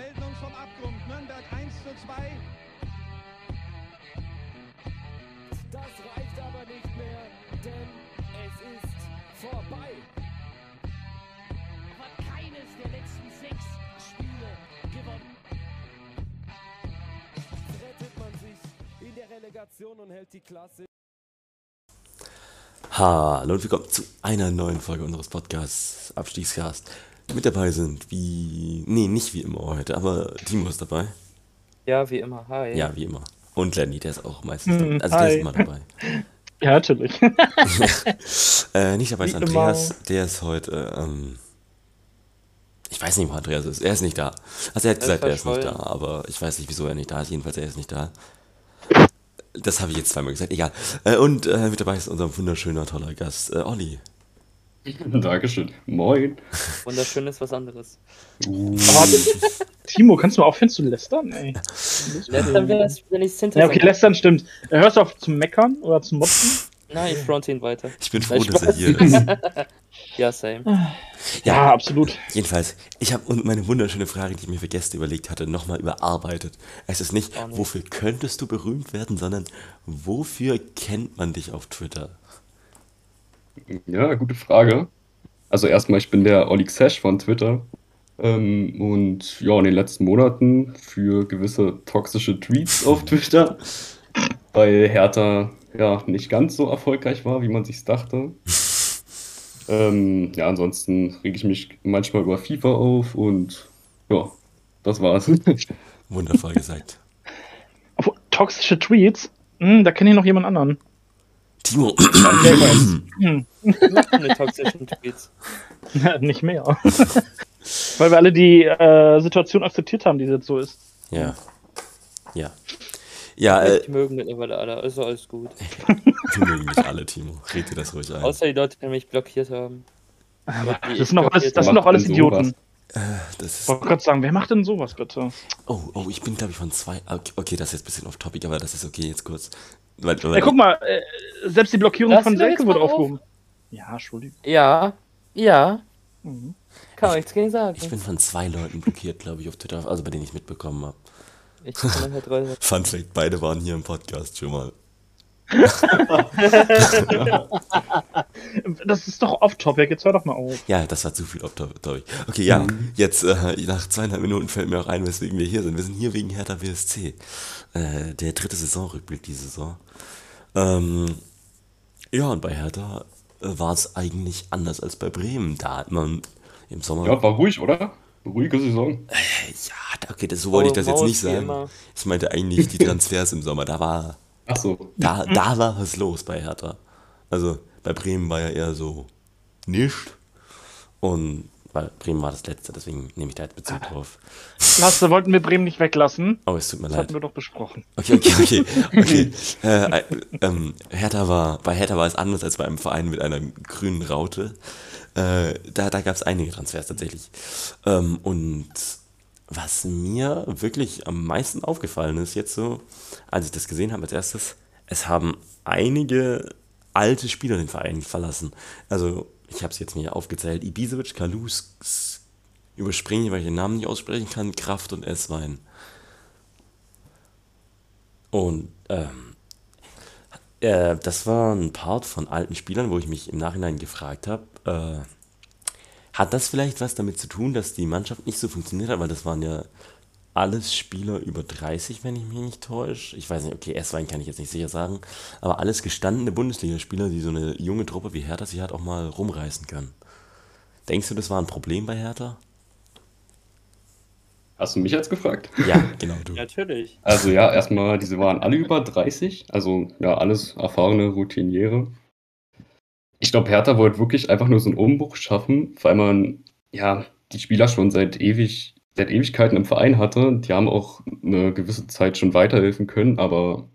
melden uns vom Abgrund. Nürnberg 1 zu 2. Das reicht aber nicht mehr, denn es ist vorbei. hat keines der letzten sechs Spiele gewonnen. Rettet man sich in der Relegation und hält die Klasse. Hallo und willkommen zu einer neuen Folge unseres Podcasts Abstiegscast. Mit dabei sind wie. Nee, nicht wie immer heute, aber Timo ist dabei. Ja, wie immer. Hi. Ja, wie immer. Und Lenny, der ist auch meistens Hm, dabei. Also der hi. ist immer dabei. Ja, natürlich. Äh, nicht dabei ist Wie Andreas, der ist heute. Ähm, ich weiß nicht, wo Andreas ist. Er ist nicht da. Also er hat gesagt, er ist nicht da, aber ich weiß nicht, wieso er nicht da ist. Jedenfalls, er ist nicht da. Das habe ich jetzt zweimal gesagt, egal. Äh, und äh, mit dabei ist unser wunderschöner, toller Gast, äh, Olli. Dankeschön. Moin. Wunderschön ist was anderes. Aber Timo, kannst du mal aufhören zu lästern? Ey. Letzter wäre es, wenn ich es hinter Ja, okay, lästern stimmt. Hörst du auf zum Meckern oder zum Motzen? Nein, ich front ihn weiter. Ich bin froh, ich dass er hier ist. Ja, same. Ja, absolut. Jedenfalls, ich habe meine wunderschöne Frage, die ich mir für Gäste überlegt hatte, nochmal überarbeitet. Es ist nicht, wofür könntest du berühmt werden, sondern wofür kennt man dich auf Twitter? Ja, gute Frage. Also erstmal, ich bin der Olli Xesh von Twitter. Ähm, und ja, in den letzten Monaten für gewisse toxische Tweets auf Twitter, weil Hertha ja nicht ganz so erfolgreich war, wie man sich dachte. Ähm, ja, ansonsten rege ich mich manchmal über FIFA auf und ja, das war's. Wundervoll gesagt. Obwohl, toxische Tweets? Hm, da kenne ich noch jemand anderen. Timo, Mach keine toxischen Tweets. Nicht mehr. Weil wir alle die äh, Situation akzeptiert haben, die jetzt so ist. ja. Ja. Ja, äh, Ich mögen mittlerweile alle, also alles gut. wir mögen nicht alle, Timo. Red dir das ruhig ein. Außer die Leute, die mich blockiert haben. Aber Die das sind doch alles, das sind doch alles Idioten. sowas? Das ist, Ich wollte gerade sagen, wer macht denn sowas bitte? oh, oh, ich bin, glaube ich, von zwei. Okay, okay, das ist jetzt ein bisschen off-topic, aber das ist okay jetzt kurz. Ja, guck mal, äh, selbst die Blockierung Lass von Selke wurde auf. aufgehoben. Ja, Entschuldigung. Ja, ja. Mhm. Kann man nichts gegen sagen. ich bin von zwei Leuten blockiert, glaube ich, auf Twitter, also bei denen ich mitbekommen habe. Ich bin halt. Fun Fact, beide waren hier im Podcast schon mal. Das ist doch off-topic, jetzt hör doch mal auf. Ja, das war zu viel off-topic. Okay, ja, jetzt äh, nach zweieinhalb Minuten fällt mir auch ein, weswegen wir hier sind. Wir sind hier wegen Hertha BSC. Äh, der dritte Saisonrückblick diese Saison. Ähm, ja, und bei Hertha äh, war es eigentlich anders als bei Bremen. Da hat man im Sommer. Ja, war ruhig, oder? Ruhige Saison. Ja, da- okay, das, so wollte ich das jetzt nicht sagen. immer. Ich meinte eigentlich die Transfers im Sommer. Da war, Ach so. da, da war was los bei Hertha. Also bei Bremen war ja eher so nicht. Und weil Bremen war das letzte, deswegen nehme ich da jetzt Bezug drauf. Lasse, wollten wir Bremen nicht weglassen? Oh, es tut mir Das leid. hatten wir doch besprochen. Okay, okay, okay. okay. äh, äh, ähm, Hertha war, bei Hertha war es anders als bei einem Verein mit einer grünen Raute. Äh, da da gab es einige Transfers tatsächlich. Ähm, und was mir wirklich am meisten aufgefallen ist jetzt so, als ich das gesehen habe als erstes, es haben einige alte Spieler den Verein verlassen. Also ich habe es jetzt mir aufgezählt. Ibisevic, Kalus, überspringe ich, weil ich den Namen nicht aussprechen kann, Kraft und Esswein. Und ähm, äh, das war ein Part von alten Spielern, wo ich mich im Nachhinein gefragt habe, äh, hat das vielleicht was damit zu tun, dass die Mannschaft nicht so funktioniert hat? Weil das waren ja alles Spieler über 30, wenn ich mich nicht täusche. Ich weiß nicht, okay, Esswein kann ich jetzt nicht sicher sagen, aber alles gestandene Bundesligaspieler, die so eine junge Truppe wie Hertha sich halt auch mal rumreißen können. Denkst du, das war ein Problem bei Hertha? Hast du mich jetzt gefragt? Ja, genau, du. Natürlich. Also ja, erstmal, diese waren alle über 30, also ja, alles erfahrene Routiniere. Ich glaube, Hertha wollte wirklich einfach nur so einen Umbruch schaffen, weil man ja die Spieler schon seit ewig, seit Ewigkeiten im Verein hatte. Die haben auch eine gewisse Zeit schon weiterhelfen können, aber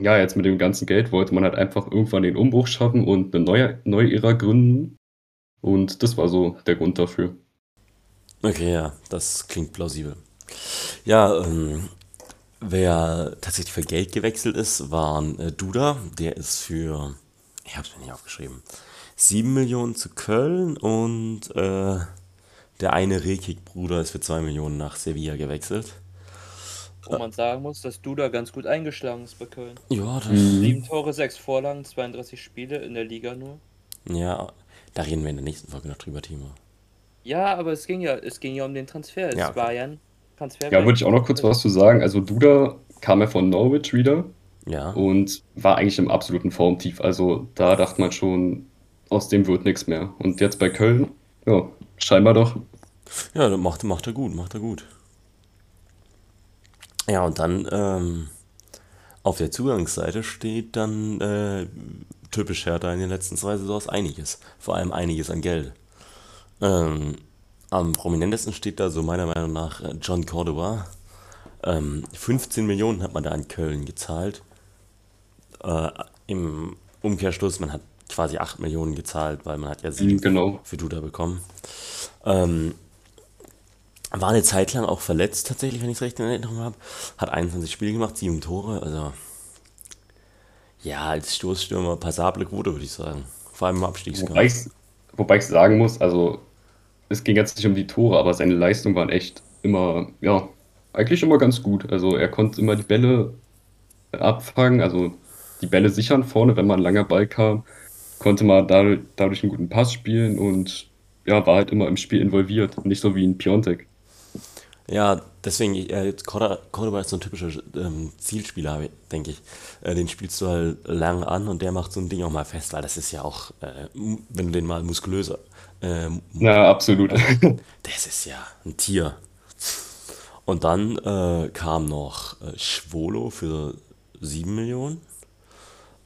ja, jetzt mit dem ganzen Geld wollte man halt einfach irgendwann den Umbruch schaffen und eine neue, neue Ära gründen. Und das war so der Grund dafür. Okay, ja, das klingt plausibel. Ja, ähm, wer tatsächlich für Geld gewechselt ist, war äh, Duda. Der ist für, ich habe es mir nicht aufgeschrieben, 7 Millionen zu Köln und äh, Der eine Rekik-Bruder ist für 2 Millionen nach Sevilla gewechselt. Wo man sagen muss, dass du da ganz gut eingeschlagen ist bei Köln. Ja, das, Mhm. Sieben Tore, sechs Vorlagen, 32 Spiele in der Liga nur. ja, da reden wir in der nächsten Folge noch drüber, Timo. Ja, aber es ging ja, es ging ja um den Transfer. Es Ja, okay. war ja ein Transfer. Ja, würde ich auch noch kurz was zu sagen. Also Duda kam ja von Norwich wieder Ja, und war eigentlich im absoluten Formtief. Also da dachte man schon, aus dem wird nichts mehr. Und jetzt bei Köln, ja, scheinbar doch. ja, das macht, macht er gut, macht er gut. Ja, und dann ähm, auf der Zugangsseite steht dann äh, typisch Hertha in den letzten zwei Saisons einiges. Vor allem einiges an Geld. Ähm, am prominentesten steht da so meiner Meinung nach äh, John Cordoba. Ähm, 15 Millionen hat man da an Köln gezahlt. Äh, Im Umkehrschluss, man hat quasi 8 Millionen gezahlt, weil man hat ja 7 Mhm, genau. für Duda bekommen. Ähm, war eine Zeit lang auch verletzt, tatsächlich, wenn ich es recht in Erinnerung habe. Hat 21 Spiele gemacht, 7 Tore. Also, ja, als Stoßstürmer passable Quote, würde ich sagen. Vor allem im Abstiegskampf. Wobei ich, wobei ich sagen muss, also es ging jetzt nicht um die Tore, aber seine Leistungen waren echt immer, ja, eigentlich immer ganz gut. Also er konnte immer die Bälle abfangen, also die Bälle sichern vorne, wenn mal ein langer Ball kam, konnte man dadurch, dadurch einen guten Pass spielen und ja, war halt immer im Spiel involviert. Nicht so wie ein Piontek. Ja, deswegen, äh, Cordoba ist so ein typischer ähm, Zielspieler, denke ich. Äh, den spielst du halt lang an und der macht so ein Ding auch mal fest, weil das ist ja auch, äh, wenn du den mal muskulöser, äh, Ja, absolut. das ist ja ein Tier. Und dann äh, kam noch äh, Schwolo für 7 Millionen.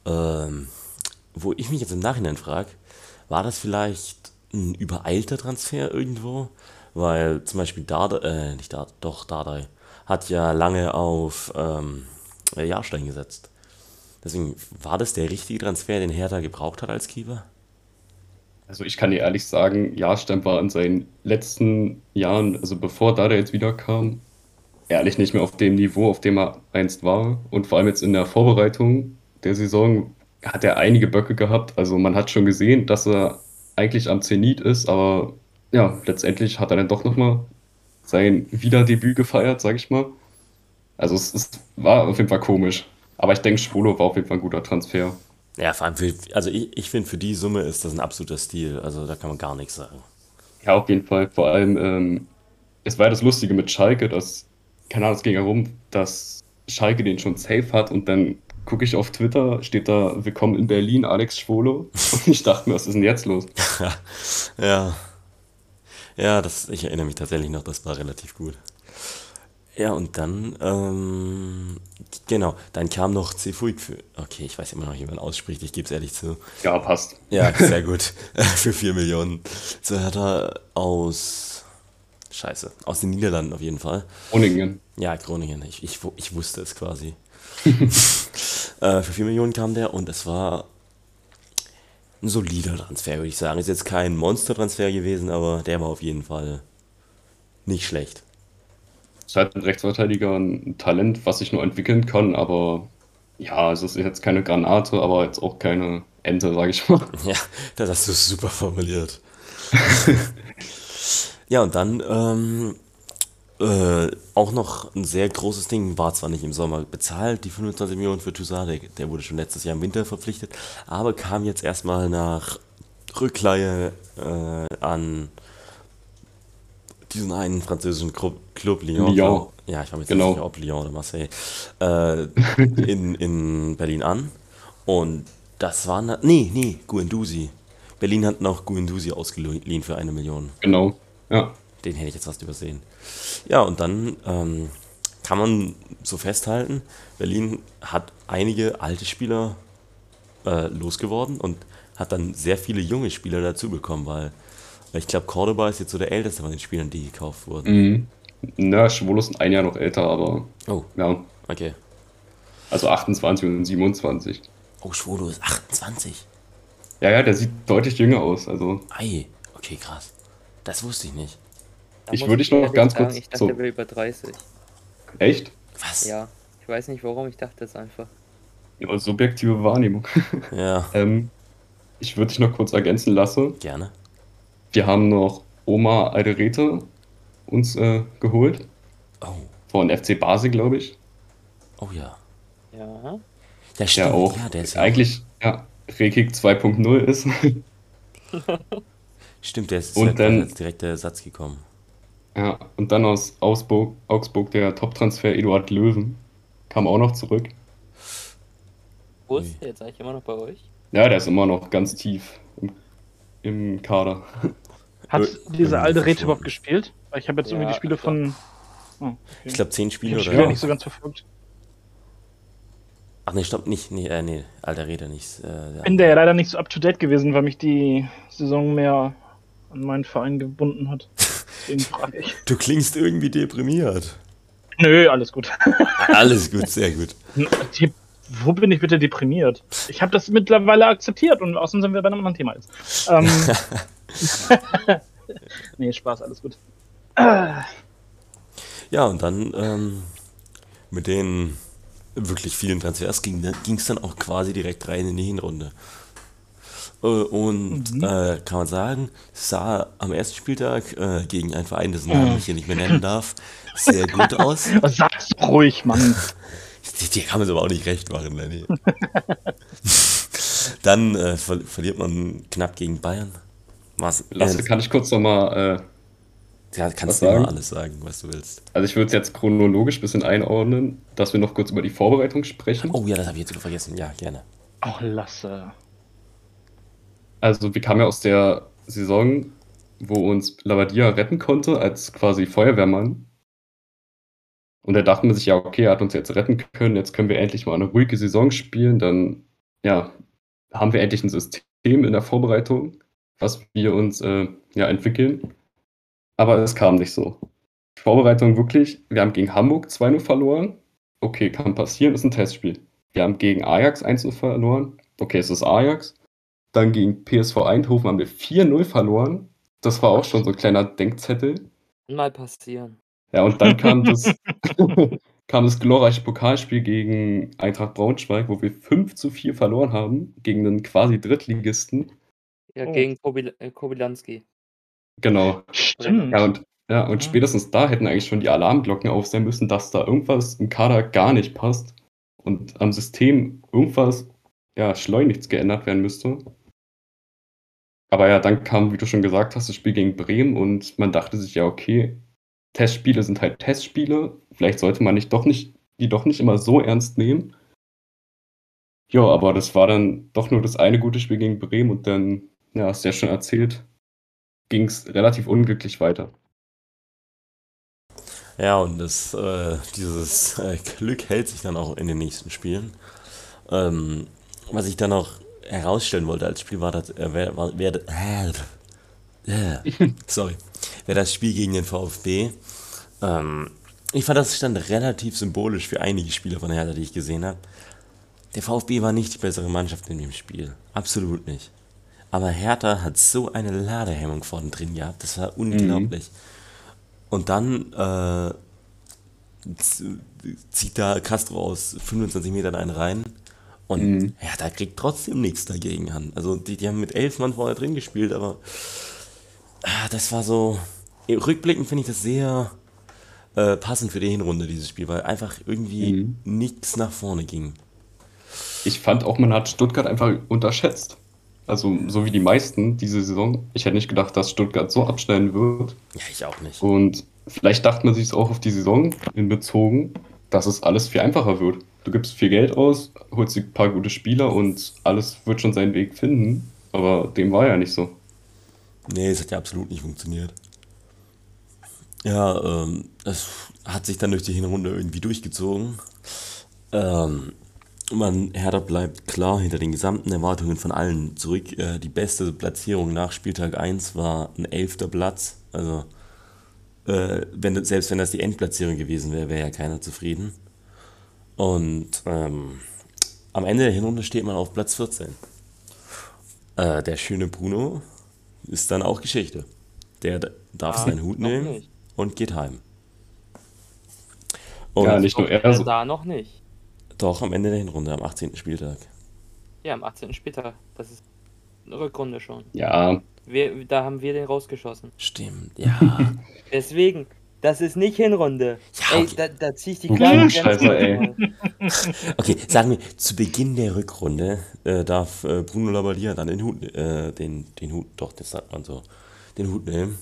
Ähm, wo ich mich jetzt im Nachhinein frage, war das vielleicht ein übereilter Transfer irgendwo? Weil zum Beispiel Dardai, äh, nicht Dardai, doch Dardai, hat ja lange auf ähm, äh, Jahrstein gesetzt. Deswegen, war das der richtige Transfer, den Hertha gebraucht hat als Keeper? Also ich kann dir ehrlich sagen, Jahrstein war in seinen letzten Jahren, also bevor Dada jetzt wieder kam, ehrlich nicht mehr auf dem Niveau, auf dem er einst war. Und vor allem jetzt in der Vorbereitung der Saison hat er einige Böcke gehabt. Also man hat schon gesehen, dass er eigentlich am Zenit ist, aber ja, letztendlich hat er dann doch nochmal sein Wiederdebüt gefeiert, sag ich mal. Also es, es war auf jeden Fall komisch. Aber ich denke, Schwolo war auf jeden Fall ein guter Transfer. Ja, vor allem für, also ich, ich finde, für die Summe ist das ein absoluter Stil. Also da kann man gar nichts sagen. Ja, auf jeden Fall. Vor allem, ähm, es war ja das Lustige mit Schalke, dass, keine Ahnung, es ging herum, dass Schalke den schon safe hat und dann gucke ich auf Twitter, steht da Willkommen in Berlin, Alex Schwolo. Und ich dachte mir, was ist denn jetzt los? Ja. Ja, das, ich erinnere mich tatsächlich noch, das war relativ gut. Ja, und dann, ähm, genau, dann kam noch Cefuig für, okay, ich weiß immer noch wie man ausspricht, ich gebe es ehrlich zu. Ja, passt. Ja, sehr gut. für 4 Millionen. So hat er aus, scheiße, aus den Niederlanden auf jeden Fall. Groningen. Ja, Groningen, ich, ich, ich wusste es quasi. äh, für 4 Millionen kam der und es war ein solider Transfer, würde ich sagen. Ist jetzt kein Monster-Transfer gewesen, aber der war auf jeden Fall nicht schlecht. Ist halt ein Rechtsverteidiger, ein Talent, was sich nur entwickeln kann, aber ja, es ist jetzt keine Granate, aber jetzt auch keine Ente, sage ich mal. Ja, das hast du super formuliert. ja, und dann ähm, äh, auch noch ein sehr großes Ding, war zwar nicht im Sommer bezahlt, die 25 Millionen für Toussaint, der, wurde schon letztes Jahr im Winter verpflichtet, aber kam jetzt erstmal nach Rückleihe äh, an diesen einen französischen Club, Club Lyon. Lyon. Ja, ich war mir jetzt Genau. nicht sicher, ob Lyon oder Marseille. Äh, in, in Berlin an. Und das war. Na, nee, nee, Guendouzi. Berlin hat noch Guendouzi ausgeliehen für eine Million. Genau. Ja. Den hätte ich jetzt fast übersehen. Ja, und dann ähm, kann man so festhalten, Berlin hat einige alte Spieler äh, losgeworden und hat dann sehr viele junge Spieler dazu bekommen, weil ich glaube, Cordoba ist jetzt so der älteste von den Spielern, die gekauft wurden. Mhm. Na, Schwolo ist ein Jahr noch älter, aber Oh, ja, okay. also 28 und 27. Oh, Schwolo ist 28. Ja, ja, der sieht deutlich jünger aus. Also, Ei, okay, krass. Das wusste ich nicht. Da Ich würde dich noch ganz sagen, kurz Ich dachte, so- er will über 30. echt? Was? Ja, ich weiß nicht warum, ich dachte das einfach. Ja, subjektive Wahrnehmung. Ja, ähm, ich würde dich noch kurz ergänzen lassen. gerne. Wir haben noch Oma Alderete uns äh, geholt. Oh, Von FC Basel, glaube ich. oh ja. Ja. Ja, stimmt. Der auch ja, der ist eigentlich ja, Rekik 2.0 ist. Stimmt, der ist Und ja dann- als direkter Ersatz gekommen. Ja, und dann aus Augsburg, Augsburg der Top-Transfer Eduard Löwen. Kam auch noch zurück. Wo ist der jetzt eigentlich immer noch bei euch? Ja, der ist immer noch ganz tief im, im Kader. Hat Ö- diese irgendwie alte Rede verschwunden. überhaupt gespielt? Weil ich habe jetzt irgendwie Ja, die Spiele von. Oh, okay. Ich glaube, zehn ich Spiele habe die oder Spiele nicht so ganz verfolgt. Ach nee, stopp, nicht, nee, äh, nee, alter Rede nicht. Äh, Ich bin da ja leider nicht so up to date gewesen, weil mich die Saison mehr an meinen Verein gebunden hat. Du klingst irgendwie deprimiert. Nö, alles gut. Alles gut, sehr gut. Die, wo bin ich bitte deprimiert? Ich habe das mittlerweile akzeptiert und außerdem sind wir bei einem anderen Thema jetzt. Ähm, nee, Spaß, alles gut. Ja, und dann ähm, mit den wirklich vielen Transfers ging es dann auch quasi direkt rein in die Hinrunde. Äh, und äh, kann man sagen, sah am ersten Spieltag äh, gegen einen Verein, dessen Namen ich hier nicht mehr nennen darf, sehr gut aus. Sag's doch ruhig, Mann. Die, die kann man es aber auch nicht recht machen, Lenny. Dann äh, ver verliert man knapp gegen Bayern. Was, Lasse, kann ich kurz nochmal, äh, ja, kannst du immer sagen? alles sagen, was du willst. also ich würde es jetzt chronologisch ein bisschen einordnen, dass wir noch kurz über die Vorbereitung sprechen. Oh ja, das habe ich jetzt sogar vergessen. Ja, gerne. Ach, Lasse. Also wir kamen ja aus der Saison, wo uns Lavadia retten konnte als quasi Feuerwehrmann. Und da dachten wir sich, ja, okay, er hat uns jetzt retten können, jetzt können wir endlich mal eine ruhige Saison spielen. Dann, ja, haben wir endlich ein System in der Vorbereitung, was wir uns äh, ja, entwickeln. Aber es kam nicht so. Vorbereitung wirklich, wir haben gegen Hamburg 2-0 verloren. Okay, kann passieren, ist ein Testspiel. Wir haben gegen Ajax 1-0 verloren. Okay, es ist Ajax. Dann gegen PSV Eindhoven haben wir 4-0 verloren. Das war auch schon so ein kleiner Denkzettel. Mal passieren. Ja, und dann kam das, kam das glorreiche Pokalspiel gegen Eintracht Braunschweig, wo wir 5 zu 4 verloren haben, gegen einen quasi Drittligisten. Ja, Oh. gegen Kobil äh, Kobylanski. Genau. Stimmt. Ja, und, ja, und spätestens da hätten eigentlich schon die Alarmglocken auf sein müssen, dass da irgendwas im Kader gar nicht passt und am System irgendwas ja, schleunigst geändert werden müsste. Aber ja, dann kam, wie du schon gesagt hast, das Spiel gegen Bremen und man dachte sich ja, okay, Testspiele sind halt Testspiele. Vielleicht sollte man nicht doch nicht, die doch nicht immer so ernst nehmen. Ja, aber das war dann doch nur das eine gute Spiel gegen Bremen und dann, ja, hast du ja schon erzählt, ging es relativ unglücklich weiter. Ja, und das, äh, dieses äh, Glück hält sich dann auch in den nächsten Spielen. Ähm, was ich dann auch herausstellen wollte als Spiel war, dass, äh, wer, wer, äh, sorry, wer das Spiel gegen den VfB. Ähm, ich fand, das stand relativ symbolisch für einige Spieler von Hertha, die ich gesehen habe. Der VfB war nicht die bessere Mannschaft in dem Spiel. Absolut nicht. Aber Hertha hat so eine Ladehemmung vorne drin gehabt. Das war unglaublich. Und dann äh, zieht da Castro aus 25 Metern einen rein. Und Mhm. Hertha kriegt trotzdem nichts dagegen an. Also die, die haben mit elf Mann vorne drin gespielt, aber ah, das war so. Rückblickend finde ich das sehr äh, passend für die Hinrunde, dieses Spiel, weil einfach irgendwie Mhm. nichts nach vorne ging. Ich fand auch, man hat Stuttgart einfach unterschätzt. Also, so wie die meisten diese Saison. Ich hätte nicht gedacht, dass Stuttgart so abschneiden wird. Ja, ich auch nicht. Und vielleicht dachte man sich es auch auf die Saison in bezogen, dass es alles viel einfacher wird. Du gibst viel Geld aus, holst ein paar gute Spieler und alles wird schon seinen Weg finden. Aber dem war ja nicht so. Nee, es hat ja absolut nicht funktioniert. Ja, ähm, es hat sich dann durch die Hinrunde irgendwie durchgezogen. Ähm, man, Hertha bleibt klar hinter den gesamten Erwartungen von allen zurück. Äh, die beste Platzierung nach Spieltag 1 war ein elfter Platz. Also, äh, wenn, selbst wenn das die Endplatzierung gewesen wäre, wäre ja keiner zufrieden. Und ähm, am Ende der Hinrunde steht man auf Platz 14. Äh, der schöne Bruno ist dann auch Geschichte. Der darf Ah, seinen Hut nehmen nicht. und geht heim. Und Ja, nicht nur er, so, Da noch nicht. doch am Ende der Hinrunde, am 18. Spieltag. Ja, am 18. später. Das ist eine Rückrunde schon. ja, Wir, da haben wir den rausgeschossen. Stimmt, ja. Deswegen, das ist nicht Hinrunde. Ja, Ey, okay. da, da zieh ich die Du kleine Klugscheißer, ey. Okay, sagen wir, zu Beginn der Rückrunde äh, darf äh, Bruno Labbadia dann den Hut, äh, den, den Hut, doch, das sagt man so, den Hut nehmen.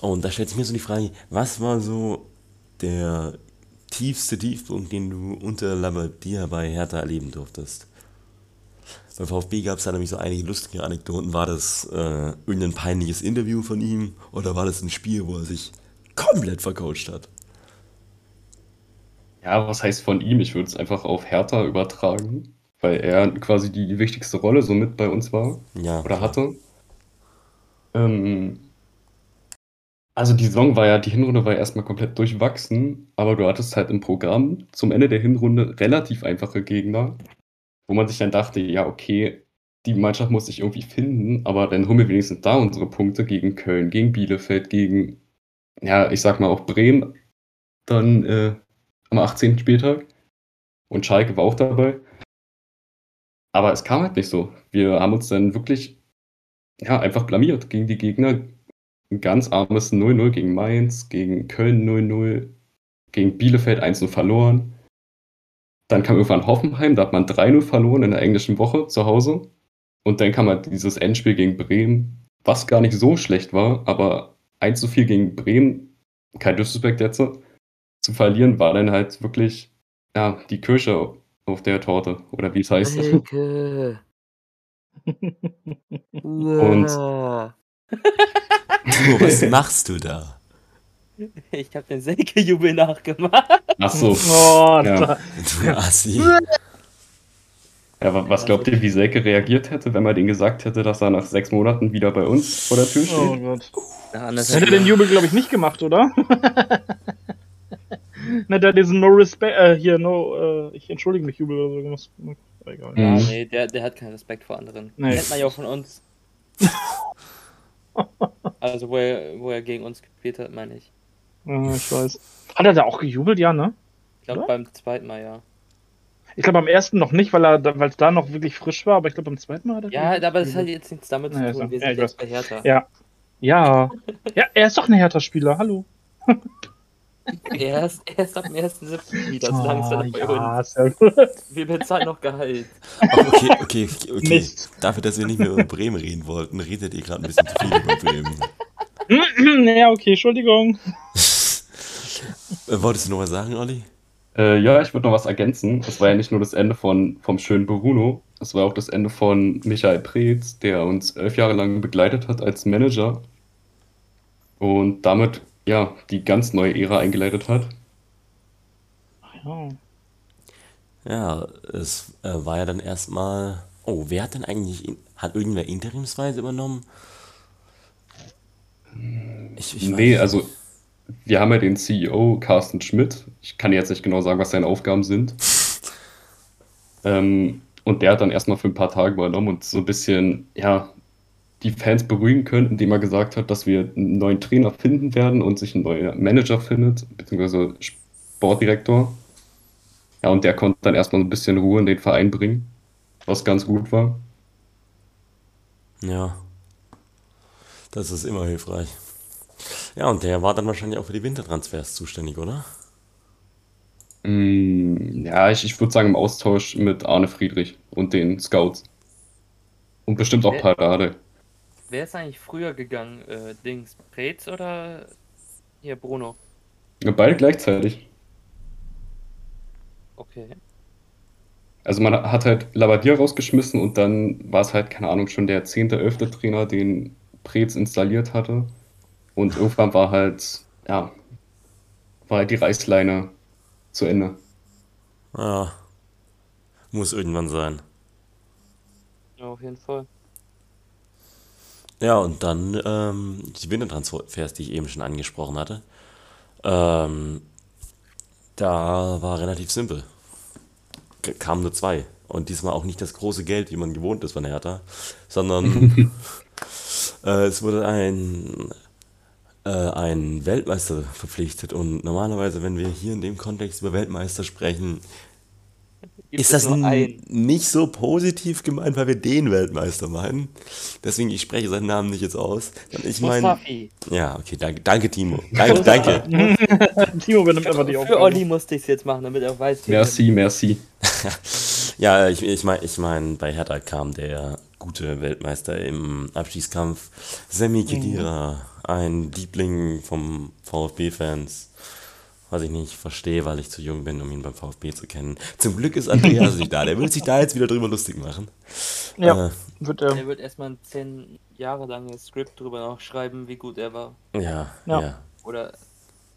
Und da stellt sich mir so die Frage, was war so der tiefste Tiefpunkt, den du unter Labbadia bei Hertha erleben durftest? Beim VfB gab es da nämlich so einige lustige Anekdoten. War das äh, irgendein peinliches Interview von ihm oder war das ein Spiel, wo er sich komplett vercoacht hat? Ja, was heißt von ihm? Ich würde es einfach auf Hertha übertragen, weil er quasi die wichtigste Rolle so mit bei uns war Ja. oder hatte. Ähm, also die Saison war ja, die Hinrunde war ja erstmal komplett durchwachsen, aber du hattest halt im Programm zum Ende der Hinrunde relativ einfache Gegner, wo man sich dann dachte, ja, okay, die Mannschaft muss sich irgendwie finden, aber dann holen wir wenigstens da unsere Punkte gegen Köln, gegen Bielefeld, gegen, ja, ich sag mal auch Bremen, dann äh, am 18. Spieltag. Und Schalke war auch dabei. Aber es kam halt nicht so. Wir haben uns dann wirklich ja, einfach blamiert gegen die Gegner. Ein ganz armes 0-0 gegen Mainz, gegen Köln 0-0, gegen Bielefeld 1-0 verloren. Dann kam irgendwann Hoffenheim, da hat man 3-0 verloren in der englischen Woche zu Hause. Und dann kam halt dieses Endspiel gegen Bremen, was gar nicht so schlecht war, aber 1 zu 4 gegen Bremen, kein Disrespect jetzt, zu verlieren, war dann halt wirklich ja, die Kirsche auf der Torte, oder wie es heißt. Und-. Oh, was machst du da? Ich habe den Selke-Jubel nachgemacht. Ach so. Oh, Ja. Du Assi. Ja, wa- was glaubt ihr, wie Selke reagiert hätte, wenn man denen gesagt hätte, dass er nach sechs Monaten wieder bei uns vor der Tür steht? oh Gott. Ja, anders Hätte den Jubel, glaube ich, nicht gemacht, oder? Ne, der hat diesen No Respect, äh, hier, No, äh, ich entschuldige mich, Jubel oder so gemacht. Egal. ja, Mhm. nee, der, der hat keinen Respekt vor anderen. Nee. Kennt man ja auch von uns. also, wo er, wo er gegen uns gespielt hat, meine ich. Ja, ich weiß. Hat er da auch gejubelt, ja, ne? Ich glaube, Ja? beim zweiten Mal, ja. Ich glaube, am ersten noch nicht, weil er, weil es da noch wirklich frisch war, aber ich glaube, beim zweiten Mal hat er Ja, aber das hat jetzt nichts damit zu Ja, tun. so. Wir Ja, sind ich jetzt bei Hertha. Ja. Ja. Ja, er ist doch ein Hertha-Spieler, hallo. Er ist erst ab dem 1.7. wieder. So Oh, langsam bei ja, uns. sehr gut. Wir bezahlen noch Gehalt. Okay, okay, okay. okay. Mist. Dafür, dass wir nicht mehr über Bremen reden wollten, redet ihr gerade ein bisschen zu viel über Bremen. ja, okay, Entschuldigung. Wolltest du noch was sagen, Olli? Äh, ja, ich würde noch was ergänzen. Es war ja nicht nur das Ende von, vom schönen Bruno, es war auch das Ende von Michael Preetz, der uns elf Jahre lang begleitet hat als Manager und damit ja die ganz neue Ära eingeleitet hat. Ja. Ja, es äh, war ja dann erstmal. Oh, wer hat denn eigentlich. in- Hat irgendwer interimsweise übernommen? Ich, ich nee, weiß- also wir haben ja den CEO Carsten Schmidt. Ich kann jetzt nicht genau sagen, was seine Aufgaben sind. Ähm, und der hat dann erstmal für ein paar Tage übernommen und so ein bisschen, ja, die Fans beruhigen können, indem er gesagt hat, dass wir einen neuen Trainer finden werden und sich ein neuer Manager findet, beziehungsweise Sportdirektor. Ja, und der konnte dann erstmal ein bisschen Ruhe in den Verein bringen, was ganz gut war. Ja. Das ist immer hilfreich. Ja, und der war dann wahrscheinlich auch für die Wintertransfers zuständig, oder? Mm, ja, ich, ich würde sagen im Austausch mit Arne Friedrich und den Scouts. Und bestimmt auch Wer- Parade. Wer ist eigentlich früher gegangen? Äh, Dings, Preetz oder hier Bruno? Ja, beide gleichzeitig. Okay. Also man hat halt Labadier rausgeschmissen und dann war es halt, keine Ahnung, schon der 10., 11. Trainer, den Preetz installiert hatte. Und irgendwann war halt, ja, war halt die Reißleine zu Ende. Ja. Muss irgendwann sein. Ja, auf jeden Fall. Ja, und dann ähm, die Wintertransfers, die ich eben schon angesprochen hatte. Ähm, da war relativ simpel. K kamen nur zwei. Und diesmal auch nicht das große Geld, wie man gewohnt ist von Hertha, sondern äh, es wurde ein, äh, ein Weltmeister verpflichtet. Und normalerweise, wenn wir hier in dem Kontext über Weltmeister sprechen, Gibt ist das einen? nicht so positiv gemeint, weil wir den Weltmeister meinen? Deswegen, ich spreche seinen Namen nicht jetzt aus. Ich meine, ja, okay, danke, danke Timo. Danke, danke. Timo übernimmt einfach die Für Aufgabe. Olli musste ich es jetzt machen, damit er weiß, Merci, merci. Ja, ich, ich meine, ich mein, bei Hertha kam der gute Weltmeister im Abschießkampf, Semi Khedira, ein Liebling vom VfB-Fans. Was ich nicht verstehe, weil ich zu jung bin, um ihn beim VfB zu kennen. Zum Glück ist Andreas nicht da, der will sich da jetzt wieder drüber lustig machen. Ja, Äh, wird er. Er wird erstmal ein zehn Jahre langes Skript drüber noch schreiben, wie gut er war. ja, ja. Ja. Oder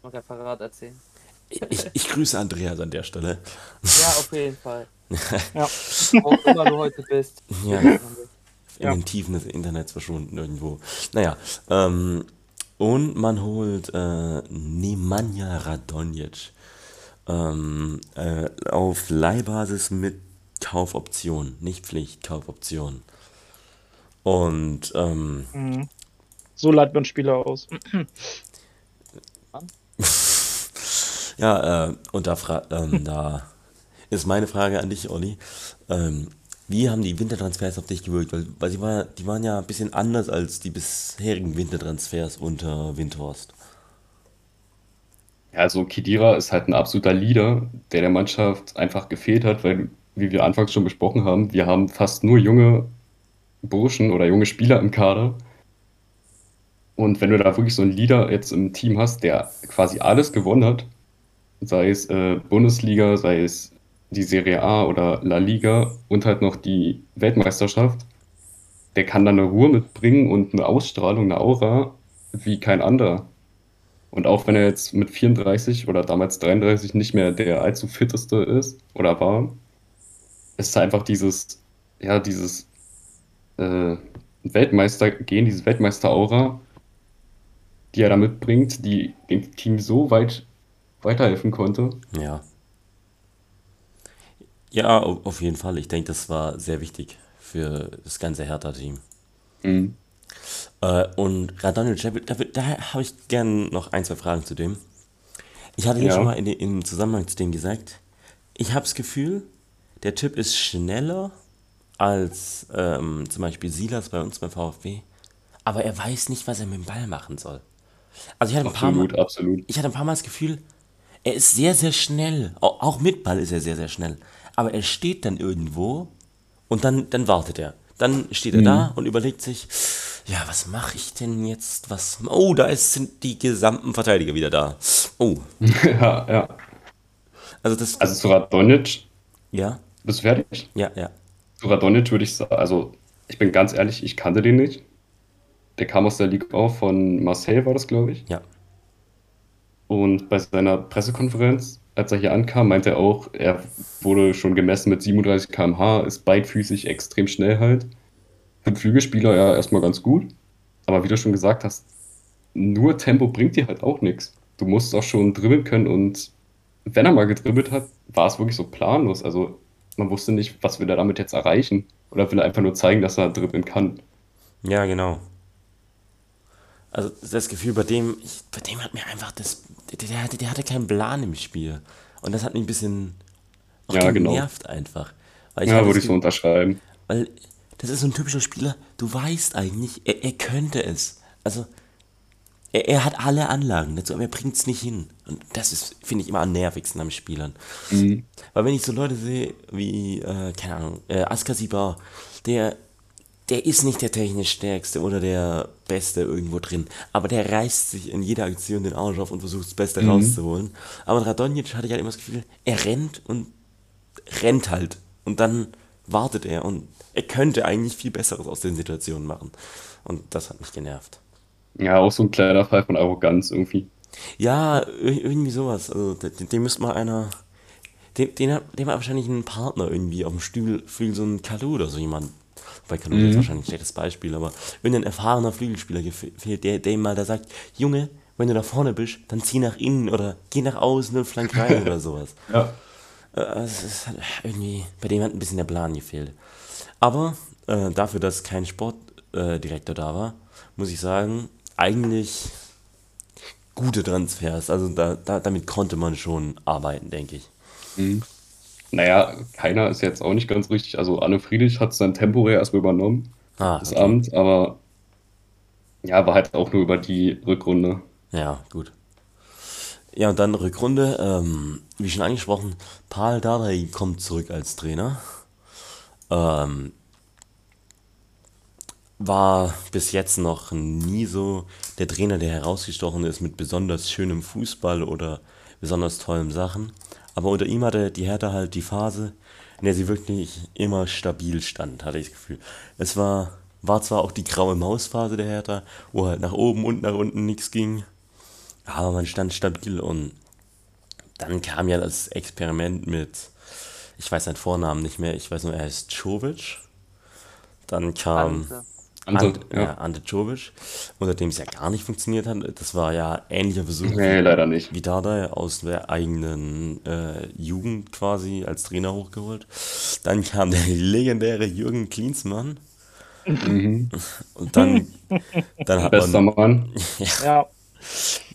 ein Referat erzählen. Ich, ich grüße Andreas an der Stelle. Ja, auf jeden Fall. Ja. Wo auch immer du heute bist. Ja. In Ja. den Tiefen des Internets verschwunden irgendwo. Naja, ähm, und man holt äh, Nemanja Radonjic ähm, äh, auf Leihbasis mit Kaufoption, nicht Pflicht, Kaufoption. Und ähm, Mhm. So leitet man Spieler aus. ja, äh, und da, ähm, da ist meine Frage an dich, Olli. Ähm, wie haben die Wintertransfers auf dich gewirkt? Weil, weil sie war, die waren ja ein bisschen anders als die bisherigen Wintertransfers unter Windhorst. Ja, also Kidira ist halt ein absoluter Leader, der der Mannschaft einfach gefehlt hat, weil, wie wir anfangs schon besprochen haben, wir haben fast nur junge Burschen oder junge Spieler im Kader. Und wenn du da wirklich so einen Leader jetzt im Team hast, der quasi alles gewonnen hat, sei es äh, Bundesliga, sei es die Serie A oder La Liga und halt noch die Weltmeisterschaft, der kann dann eine Ruhe mitbringen und eine Ausstrahlung, eine Aura wie kein anderer. Und auch wenn er jetzt mit 34 oder damals 33 nicht mehr der allzu fitteste ist oder war, ist einfach dieses, ja, dieses äh, Weltmeister-Gen, dieses Weltmeister-Aura, die er da mitbringt, die dem Team so weit weiterhelfen konnte. Ja. Ja, au- auf jeden Fall. Ich denke, das war sehr wichtig für das ganze Hertha-Team. Mhm. Äh, und Radonjic, da, da, habe ich gern noch ein, zwei Fragen zu dem. Ich hatte Ja. schon mal in, im Zusammenhang zu dem gesagt, ich habe das Gefühl, der Typ ist schneller als ähm, zum Beispiel Silas bei uns beim VfB, aber er weiß nicht, was er mit dem Ball machen soll. Also ich hatte ein paar Mal, Absolut, absolut. ich hatte ein paar Mal das Gefühl, er ist sehr, sehr schnell. Au- Auch mit Ball ist er sehr, sehr schnell. Aber er steht dann irgendwo und dann, dann wartet er. Dann steht er da und überlegt sich, ja, was mache ich denn jetzt? Was? Oh, da ist, sind die gesamten Verteidiger wieder da. Oh, ja, ja. also das. Also zu Radonic, ja, bist du fertig? ja, ja. Zu Radonic würde ich sagen, also ich bin ganz ehrlich, ich kannte den nicht. Der kam aus der Liga auf von Marseille, war das, glaube ich. Ja. Und bei seiner Pressekonferenz, als er hier ankam, meinte er auch, er wurde schon gemessen mit 37 km/h, ist beidfüßig extrem schnell halt. Für einen Flügelspieler ja erstmal ganz gut. Aber wie du schon gesagt hast, nur Tempo bringt dir halt auch nichts. Du musst auch schon dribbeln können und wenn er mal gedribbelt hat, war es wirklich so planlos. Also man wusste nicht, was will er damit jetzt erreichen. Oder will er einfach nur zeigen, dass er dribbeln kann. Ja, genau. Also das Gefühl bei dem, ich, bei dem hat mir einfach das, der, der, hatte, der hatte keinen Plan im Spiel. Und das hat mich ein bisschen Ja, genau. genervt einfach. Weil Ja, würde ich so unterschreiben. Weil das ist so ein typischer Spieler, du weißt eigentlich, er, er könnte es. Also, er, er hat alle Anlagen dazu, aber er bringt es nicht hin. Und das ist, finde ich, immer am nervigsten am Spielern. Mhm. Weil wenn ich so Leute sehe, wie, äh, keine Ahnung, äh, Askasibar, der, der ist nicht der technisch stärkste oder der Beste irgendwo drin, aber der reißt sich in jeder Aktion den Arsch auf und versucht das Beste Mhm. rauszuholen. Aber Radonjic hatte ich halt immer das Gefühl, er rennt und rennt halt. Und dann wartet er und er könnte eigentlich viel Besseres aus den Situationen machen. Und das hat mich genervt. Ja, auch so ein kleiner Fall von Arroganz irgendwie. Ja, ir- irgendwie sowas. Also, dem, dem müsste mal einer. Dem, den hat, dem hat wahrscheinlich ein Partner irgendwie auf dem Stühl, Flügel, so ein Kalu oder so jemand. Bei Kalu ist wahrscheinlich ein schlechtes Beispiel, aber wenn ein erfahrener Flügelspieler fehlt, der, der ihm mal da sagt: Junge, wenn du da vorne bist, dann zieh nach innen oder geh nach außen und flank rein oder sowas. Ja. Äh, Es ist halt irgendwie, bei dem hat ein bisschen der Plan gefehlt. Aber äh, dafür, dass kein Sportdirektor äh, da war, muss ich sagen, eigentlich gute Transfers. Also da, da, damit konnte man schon arbeiten, denke ich. Mhm. Naja, keiner ist jetzt auch nicht ganz richtig. Also Anne Friedrich hat es dann temporär erstmal übernommen, Ah, das okay. Amt, aber ja, war halt auch nur über die Rückrunde. Ja, gut. Ja, und dann Rückrunde, ähm, wie schon angesprochen, Paul Dardai kommt zurück als Trainer. Ähm, war bis jetzt noch nie so der Trainer, der herausgestochen ist mit besonders schönem Fußball oder besonders tollen Sachen. Aber unter ihm hatte die Hertha halt die Phase, in der sie wirklich immer stabil stand, hatte ich das Gefühl. Es war, war zwar auch die graue Mausphase der Hertha, wo halt nach oben und nach unten nichts ging, aber man stand stabil und dann kam ja das Experiment mit, ich weiß seinen Vornamen nicht mehr, ich weiß nur, er heißt Czovic. Dann kam Ante. Ante, Ante, ja. ja. Ante Czovic, unter dem es ja gar nicht funktioniert hat. Das war ja ähnlicher Versuch Nee, leider nicht. wie Dardai aus der eigenen äh, Jugend quasi als Trainer hochgeholt. Dann kam der legendäre Jürgen Klinsmann. Mhm. Und dann, dann hat Bester man, Mann. Ja,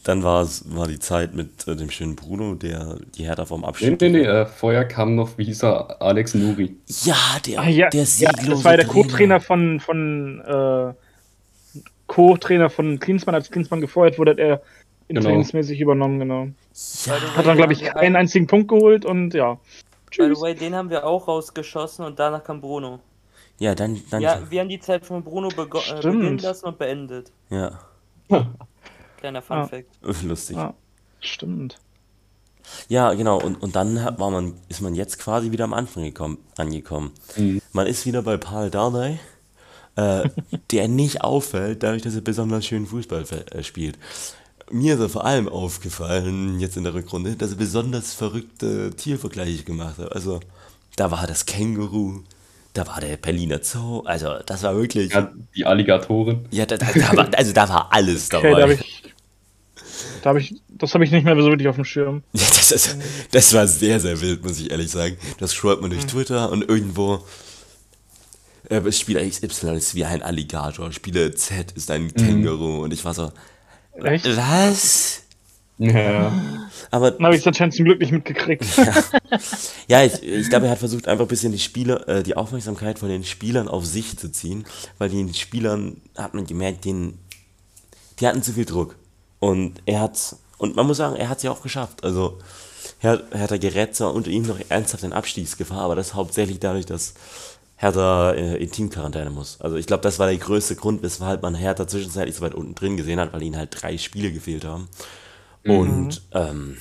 dann war es war die Zeit mit äh, dem schönen Bruno, der die Hertha vom Nee, Abstieg. nee, nee, äh, vorher kam noch, wie hieß er, Alex Nuri. Ja, der, ah, ja, der ja das war ja der Co-Trainer von, von äh, Co-Trainer von Klinsmann. Als Klinsmann gefeuert wurde, hat er Genau. trainingsmäßig übernommen, genau. Ja, Hat dann, glaube ich, keinen einzigen Punkt geholt und ja. By Tschüss. the way, den haben wir auch rausgeschossen und danach kam Bruno. ja, dann, dann, Ja, wir haben die Zeit von Bruno bego äh, Stimmt. beginnen lassen und beendet. ja, Kleiner Fun Ja. Fact. lustig. Ja. Stimmt. Ja, genau. Und, und dann hat, war man, ist man jetzt quasi wieder am Anfang gekommen, angekommen. Mhm. Man ist wieder bei Paul Dardai, äh, der nicht auffällt, dadurch, dass er besonders schön Fußball äh, spielt. Mir ist er vor allem aufgefallen, jetzt in der Rückrunde, dass er besonders verrückte Tiervergleiche gemacht hat. Also, da war das Känguru, da war der Berliner Zoo, also das war wirklich. Ja, die Alligatoren. Ja, da, da, da war, also da war alles dabei. Okay, da habe ich. Da habe ich. Das habe ich nicht mehr so wirklich auf dem Schirm. Ja, das, ist, das war sehr, sehr wild, muss ich ehrlich sagen. Das scrollt man durch Twitter und irgendwo äh, Spieler XY ist wie ein Alligator, Spieler Z ist ein Känguru und ich war so, Echt? was? Ja. Aber Dann habe ich es anscheinend zum Glück nicht mitgekriegt. ja, ich, ich glaube, er hat versucht, einfach ein bisschen die Spieler, äh, die Aufmerksamkeit von den Spielern auf sich zu ziehen, weil den Spielern hat man gemerkt, den, die hatten zu viel Druck. Und er hat, und man muss sagen, er hat es ja auch geschafft. Also, Her Hertha gerät zwar unter ihm noch ernsthaft in Abstiegsgefahr, aber das hauptsächlich dadurch, dass Hertha äh, in Teamquarantäne muss. Also ich glaube, das war der größte Grund, weshalb man Hertha zwischenzeitlich so weit unten drin gesehen hat, weil ihnen halt drei Spiele gefehlt haben. Und ähm,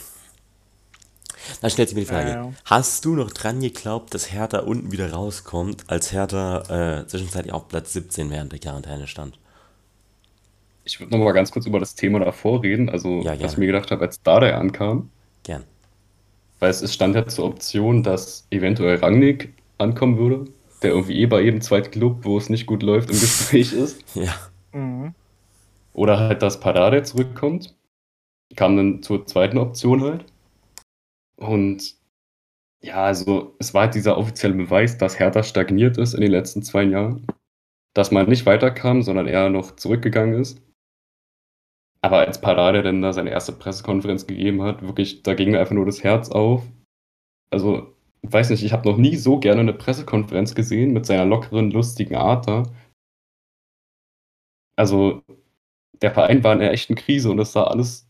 da stellt sich mir die Frage, ja. hast du noch dran geglaubt, dass Hertha unten wieder rauskommt, als Hertha äh, zwischenzeitlich auf Platz 17 während der Quarantäne stand? Ich würde noch mal ganz kurz über das Thema davor reden. Also, Ja, was ich mir gedacht habe, als Dardai ankam, Gern. weil es, es stand ja zur Option, dass eventuell Rangnick ankommen würde, der irgendwie eh bei jedem zweiten Club, wo es nicht gut läuft, im Gespräch ist. Ja. Mhm. Oder halt, dass Parade zurückkommt. Kam dann zur zweiten Option halt. Und ja, also es war halt dieser offizielle Beweis, dass Hertha stagniert ist in den letzten zwei Jahren. Dass man nicht weiterkam, sondern eher noch zurückgegangen ist. Aber als Parade dann da seine erste Pressekonferenz gegeben hat, wirklich, da ging mir einfach nur das Herz auf. Also, weiß nicht, ich habe noch nie so gerne eine Pressekonferenz gesehen mit seiner lockeren, lustigen Art da. Also, der Verein war in einer echten Krise und es sah alles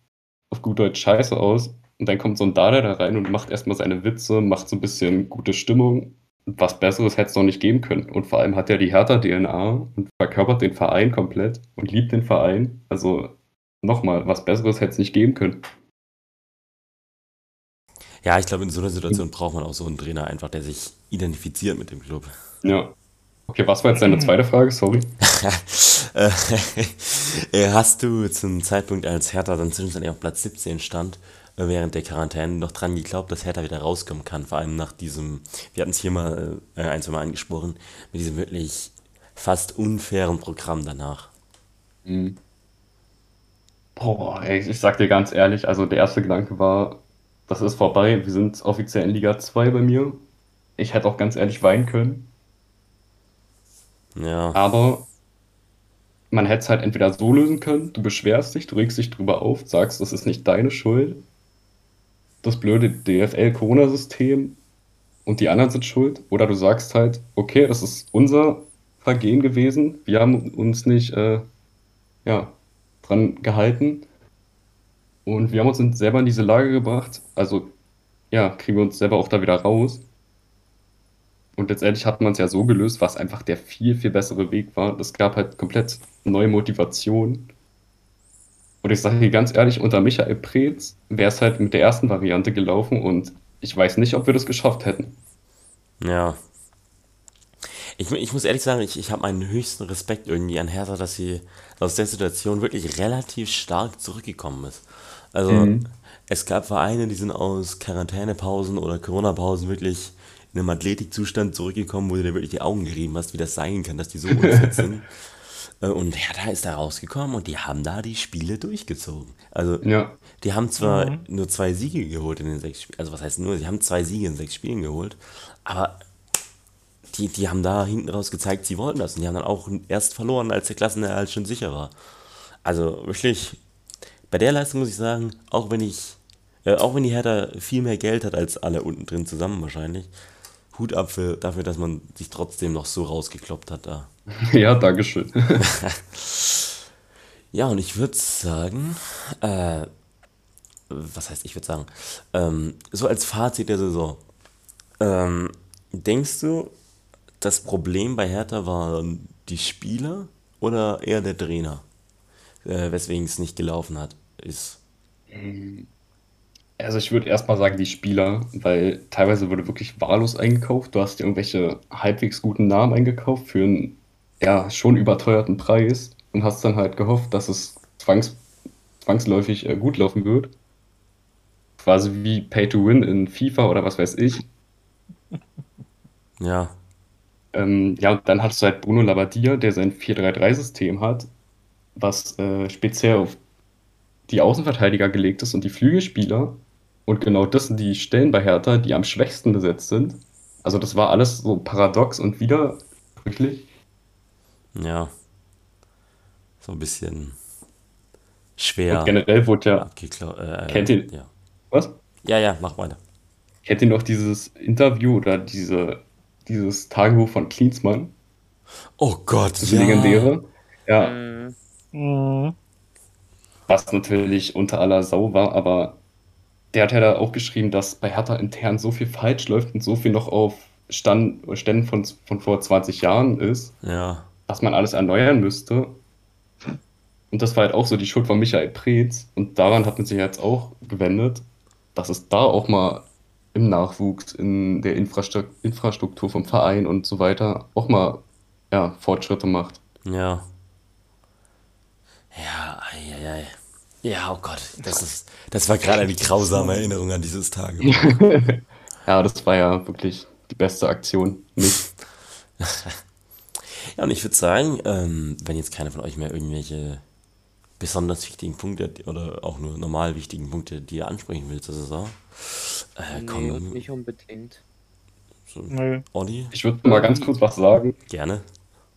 auf gut Deutsch scheiße aus. Und dann kommt so ein Dada da rein und macht erstmal seine Witze, macht so ein bisschen gute Stimmung. Was Besseres hätte es noch nicht geben können. Und vor allem hat er die Hertha-DNA und verkörpert den Verein komplett und liebt den Verein. Also nochmal, was Besseres hätte es nicht geben können. Ja, ich glaube, in so einer Situation braucht man auch so einen Trainer einfach, der sich identifiziert mit dem Club. Ja. Okay, was war jetzt deine zweite Frage? Sorry. Äh, Hast du zum Zeitpunkt, als Hertha dann zwischenzeitlich auf Platz 17 stand, äh, während der Quarantäne noch dran geglaubt, dass Hertha wieder rauskommen kann? Vor allem nach diesem, wir hatten es hier mal äh, ein, zwei Mal angesprochen, mit diesem wirklich fast unfairen Programm danach. Mhm. Boah, ey, ich sag dir ganz ehrlich, also der erste Gedanke war, das ist vorbei, wir sind offiziell in Liga 2 bei mir. Ich hätte auch ganz ehrlich weinen können, Ja, aber man hätte es halt entweder so lösen können, du beschwerst dich, du regst dich drüber auf, sagst, das ist nicht deine Schuld. Das blöde DFL-Corona-System und die anderen sind schuld. Oder du sagst halt, okay, das ist unser Vergehen gewesen. Wir haben uns nicht äh, ja, dran gehalten. Und wir haben uns selber in diese Lage gebracht. Also, ja, kriegen wir uns selber auch da wieder raus. Und letztendlich hat man es ja so gelöst, was einfach der viel, viel bessere Weg war. Es gab halt komplett neue Motivation. Und ich sage dir ganz ehrlich, unter Michael Preetz wäre es halt mit der ersten Variante gelaufen und ich weiß nicht, ob wir das geschafft hätten. Ja. Ich, ich muss ehrlich sagen, ich, ich habe meinen höchsten Respekt irgendwie an Hertha, dass sie aus der Situation wirklich relativ stark zurückgekommen ist. Also, Mhm. es gab Vereine, die sind aus Quarantänepausen oder Corona-Pausen wirklich in einem Athletikzustand zurückgekommen, wo du dir wirklich die Augen gerieben hast, wie das sein kann, dass die so unfit sind. Äh, Und Hertha ist da rausgekommen und die haben da die Spiele durchgezogen. Also, Ja, die haben zwar nur zwei Siege geholt in den sechs Spielen, also was heißt nur, sie haben zwei Siege in sechs Spielen geholt, aber die, die haben da hinten raus gezeigt, sie wollten das und die haben dann auch erst verloren, als der Klassenerhalt schon sicher war. Also wirklich, bei der Leistung muss ich sagen, auch wenn ich, äh, auch wenn die Hertha viel mehr Geld hat als alle unten drin zusammen wahrscheinlich, Hut ab für, dafür, dass man sich trotzdem noch so rausgekloppt hat da. ja, Dankeschön. Ja, und ich würde sagen, äh, was heißt ich würde sagen, ähm, so als Fazit der Saison, ähm, denkst du, das Problem bei Hertha waren die Spieler oder eher der Trainer, äh, weswegen es nicht gelaufen hat, ist? Also ich würde erstmal sagen, die Spieler, weil teilweise wurde wirklich wahllos eingekauft. Du hast dir irgendwelche halbwegs guten Namen eingekauft für einen ja, schon überteuerten Preis und hast dann halt gehofft, dass es zwangs zwangsläufig äh, gut laufen wird. Quasi wie Pay to Win in FIFA oder was weiß ich. Ja, Ähm, ja, und dann hattest du halt Bruno Labbadia, der sein 4-3-3-System hat, was äh, speziell auf die Außenverteidiger gelegt ist und die Flügelspieler. Und genau das sind die Stellen bei Hertha, die am schwächsten besetzt sind. Also das war alles so paradox und wieder wirklich. ja, so ein bisschen schwer Und generell wurde ja, abgeklaut. Äh, Kennt ihr- ja. was? ja, ja, mach weiter. Kennt ihr noch dieses Interview oder diese, dieses Tagebuch von Klinsmann? Oh Gott, Das ja. legendäre. Ja, Mhm. Mhm. Was natürlich unter aller Sau war, aber der hat ja da auch geschrieben, dass bei Hertha intern so viel falsch läuft und so viel noch auf Stand, Ständen von, von vor 20 Jahren ist, Ja, dass man alles erneuern müsste. Und das war halt auch so die Schuld von Michael Preetz. Und daran hat man sich jetzt auch gewendet, dass es da auch mal im Nachwuchs, in der Infrastru Infrastruktur vom Verein und so weiter auch mal ja, Fortschritte macht. Ja. Ja, ei, ei, ei. Ja, oh Gott, das ist, das war gerade eine grausame Erinnerung an dieses Tagebuch. Ja, das war ja wirklich die beste Aktion. Nicht. Ja, und ich würde sagen, ähm, wenn jetzt keiner von euch mehr irgendwelche besonders wichtigen Punkte oder auch nur normal wichtigen Punkte, die ihr ansprechen will zur Saison, äh, Nee, komm, nicht unbedingt. so, Nö. Olli, Ich würde mal ganz kurz was sagen. gerne.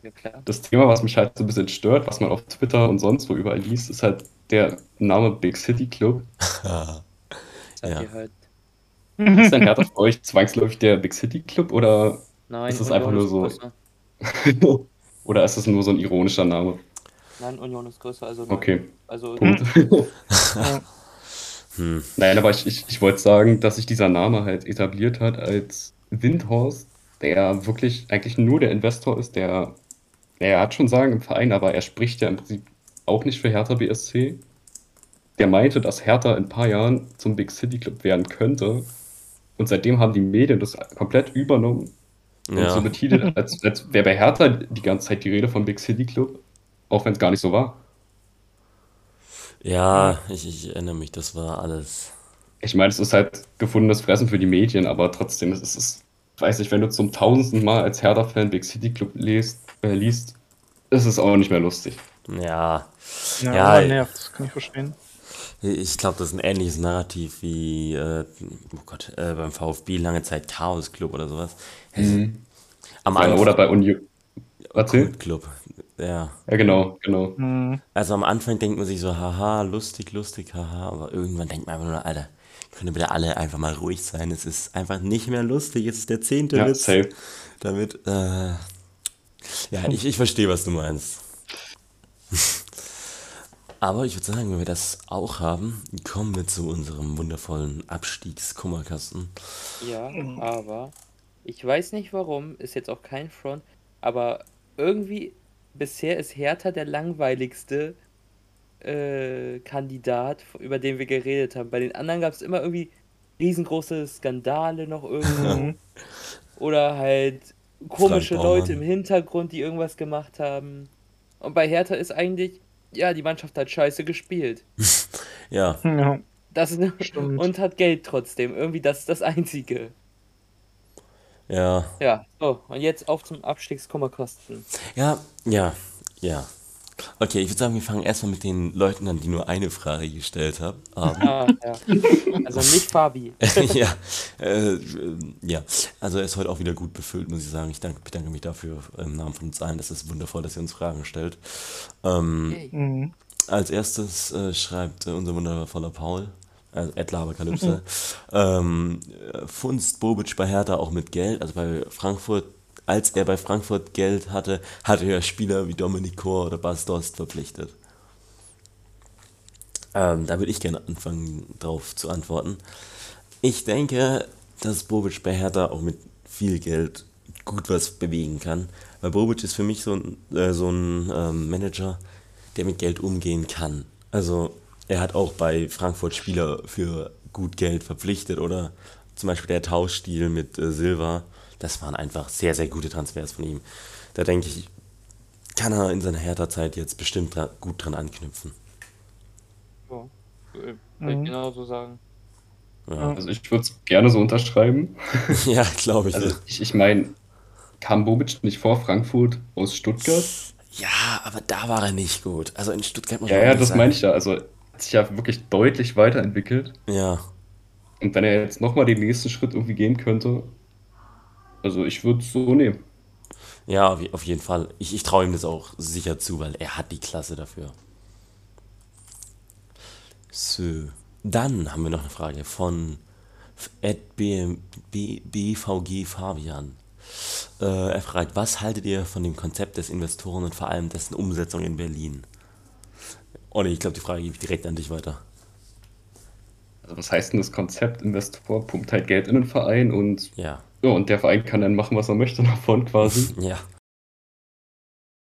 Ja klar. Das Thema, was mich halt so ein bisschen stört, was man auf Twitter und sonst wo überall liest, ist halt der Name Big City Club. Ja. halt. Ist denn Hertha für euch zwangsläufig der Big City Club oder, Nein, Ist es einfach nur ist so- oder ist es nur so ein ironischer Name? Nein, Union ist größer. Also, Okay, also Punkt. Hm. Nein, aber ich, ich, ich wollte sagen, dass sich dieser Name halt etabliert hat als Windhorst, der wirklich eigentlich nur der Investor ist, der, er hat schon Sagen im Verein, aber er spricht ja im Prinzip auch nicht für Hertha BSC. Der meinte, dass Hertha in ein paar Jahren zum Big City Club werden könnte. Und seitdem haben die Medien das komplett übernommen und so betitelt, als, als wäre bei Hertha die ganze Zeit die Rede vom Big City Club, auch wenn es gar nicht so war. ja, ich, ich erinnere mich, das war alles. Ich meine, es ist halt gefundenes Fressen für die Medien, aber trotzdem, es ist, es, weiß ich, wenn du zum tausendsten Mal als Hertha-Fan Big City Club liest, äh, liest, ist es auch nicht mehr lustig. Ja, Ja, Ja, nervt, das kann ich verstehen. ich glaube, das ist ein ähnliches Narrativ wie, äh, oh Gott, äh, beim VfB lange Zeit Chaos Club oder sowas. Am Ja, Anfang. oder bei Union. Club. Ja. Ja, genau, genau. Hm. Also am Anfang denkt man sich so, haha, lustig, lustig, haha, aber irgendwann denkt man einfach nur, Alter, können bitte alle einfach mal ruhig sein. Es ist einfach nicht mehr lustig. Es ist der zehnte Ja, Witz. safe. Damit, äh, ja, ich, ich verstehe, was du meinst. Aber ich würde sagen, wenn wir das auch haben, kommen wir zu unserem wundervollen Abstiegskummerkasten. Ja, aber ich weiß nicht warum, ist jetzt auch kein Front, aber irgendwie bisher ist Hertha der langweiligste äh, Kandidat, über den wir geredet haben. Bei den anderen gab es immer irgendwie riesengroße Skandale noch irgendwo Mhm. oder halt komische Leute im Hintergrund, die irgendwas gemacht haben. Und bei Hertha ist eigentlich, ja, die Mannschaft hat scheiße gespielt. Ja, Ja. Das ist, Stimmt. und hat Geld trotzdem. Irgendwie das ist das Einzige. Ja, Ja, so, und jetzt auf zum Abstiegskummerkosten. ja, ja, ja. Okay, ich würde sagen, wir fangen erstmal mit den Leuten an, die nur eine Frage gestellt haben. haben. Ah, ja. Also nicht Fabi. ja, äh, ja, also er ist heute auch wieder gut befüllt, muss ich sagen. Ich danke, bedanke mich dafür im Namen von uns allen. Das ist wundervoll, dass ihr uns Fragen stellt. Ähm, Mhm. als erstes äh, schreibt äh, unser wundervoller Paul, also Ed Laberkalypse, ähm, äh, Funst Bobic bei Hertha auch mit Geld, also bei Frankfurt, als er bei Frankfurt Geld hatte, hatte er Spieler wie Dominik Kor oder Bas Dost verpflichtet. Ähm, da würde ich gerne anfangen, drauf zu antworten. Ich denke, dass Bobic bei Hertha auch mit viel Geld gut was bewegen kann. Weil Bobic ist für mich so ein, äh, so ein ähm, Manager, der mit Geld umgehen kann. Also er hat auch bei Frankfurt Spieler für gut Geld verpflichtet oder zum Beispiel der Tauschstil mit äh, Silva. Das waren einfach sehr, sehr gute Transfers von ihm. Da denke ich, kann er in seiner Hertha-Zeit jetzt bestimmt dra gut dran anknüpfen. So, Würde Mhm. ich genauso sagen. Ja, Also ich würde es gerne so unterschreiben. ja glaube ich. Also ich, ich meine, kam Bobic nicht vor Frankfurt aus Stuttgart? Ja, aber da war er nicht gut. Also in Stuttgart muss Ja, man ja, wirklich das meine ich ja. Also sich ja wirklich deutlich weiterentwickelt. Ja, Und wenn er jetzt nochmal den nächsten Schritt irgendwie gehen könnte, also ich würde es so nehmen. ja, auf, je- auf jeden Fall. Ich, ich traue ihm das auch sicher zu, weil er hat die Klasse dafür. So, dann haben wir noch eine Frage von Ed B, B, BVG Fabian. Äh, er fragt, was haltet ihr von dem Konzept des Investoren und vor allem dessen Umsetzung in Berlin? Olli, ich glaube, die Frage gebe ich direkt an dich weiter. Also was heißt denn das Konzept? Investor pumpt halt Geld in den Verein und Ja, ja, und der Verein kann dann machen, was er möchte davon quasi. ja,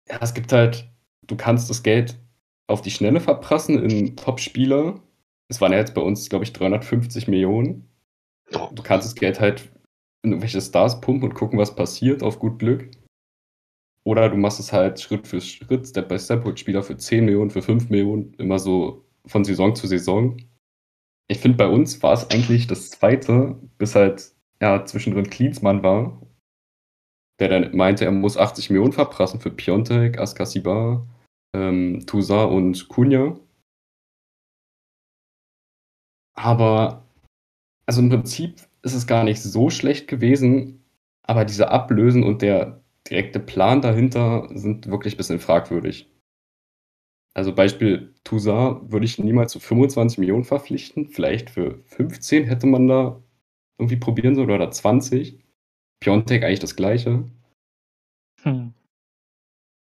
Ja, es gibt halt, du kannst das Geld auf die Schnelle verprassen in Top-Spieler. Es waren ja jetzt bei uns, glaube ich, 350 Millionen. Du kannst das Geld halt in irgendwelche Stars pumpen und gucken, was passiert, auf gut Glück. Oder du machst es halt Schritt für Schritt, Step by Step, holt Spieler für 10 Millionen, für 5 Millionen, immer so von Saison zu Saison. Ich finde, bei uns war es eigentlich das zweite, bis halt ja, zwischendrin Klinsmann war, der dann meinte, er muss 80 Millionen verprassen für Piontek, Askasiba, ähm, Toussaint und Cunha. Aber, also im Prinzip ist es gar nicht so schlecht gewesen, aber diese Ablösen und der direkte Plan dahinter sind wirklich ein bisschen fragwürdig. Also Beispiel Toussaint würde ich niemals zu 25 Millionen verpflichten, vielleicht für 15 hätte man da irgendwie probieren sollen oder 20. Piontek eigentlich das gleiche. Hm.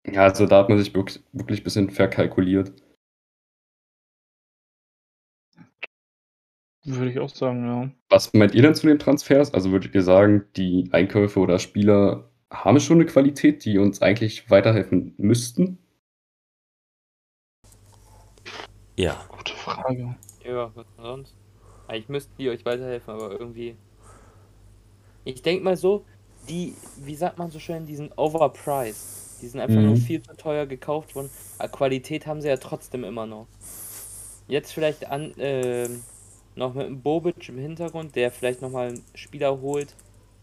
Ja, also da hat man sich wirklich, wirklich ein bisschen verkalkuliert. Würde ich auch sagen, ja. Was meint ihr denn zu den Transfers? Also würdet ihr sagen, die Einkäufe oder Spieler haben schon eine Qualität, die uns eigentlich weiterhelfen müssten? ja. Gute Frage. Ja, was denn sonst? Eigentlich müssten die euch weiterhelfen, aber irgendwie. Ich denke mal so, die, wie sagt man so schön, die sind overpriced. Die sind einfach Mhm. nur viel zu teuer gekauft worden. Aber Qualität haben sie ja trotzdem immer noch. Jetzt vielleicht an, ähm, noch mit einem Bobic im Hintergrund, der vielleicht nochmal einen Spieler holt,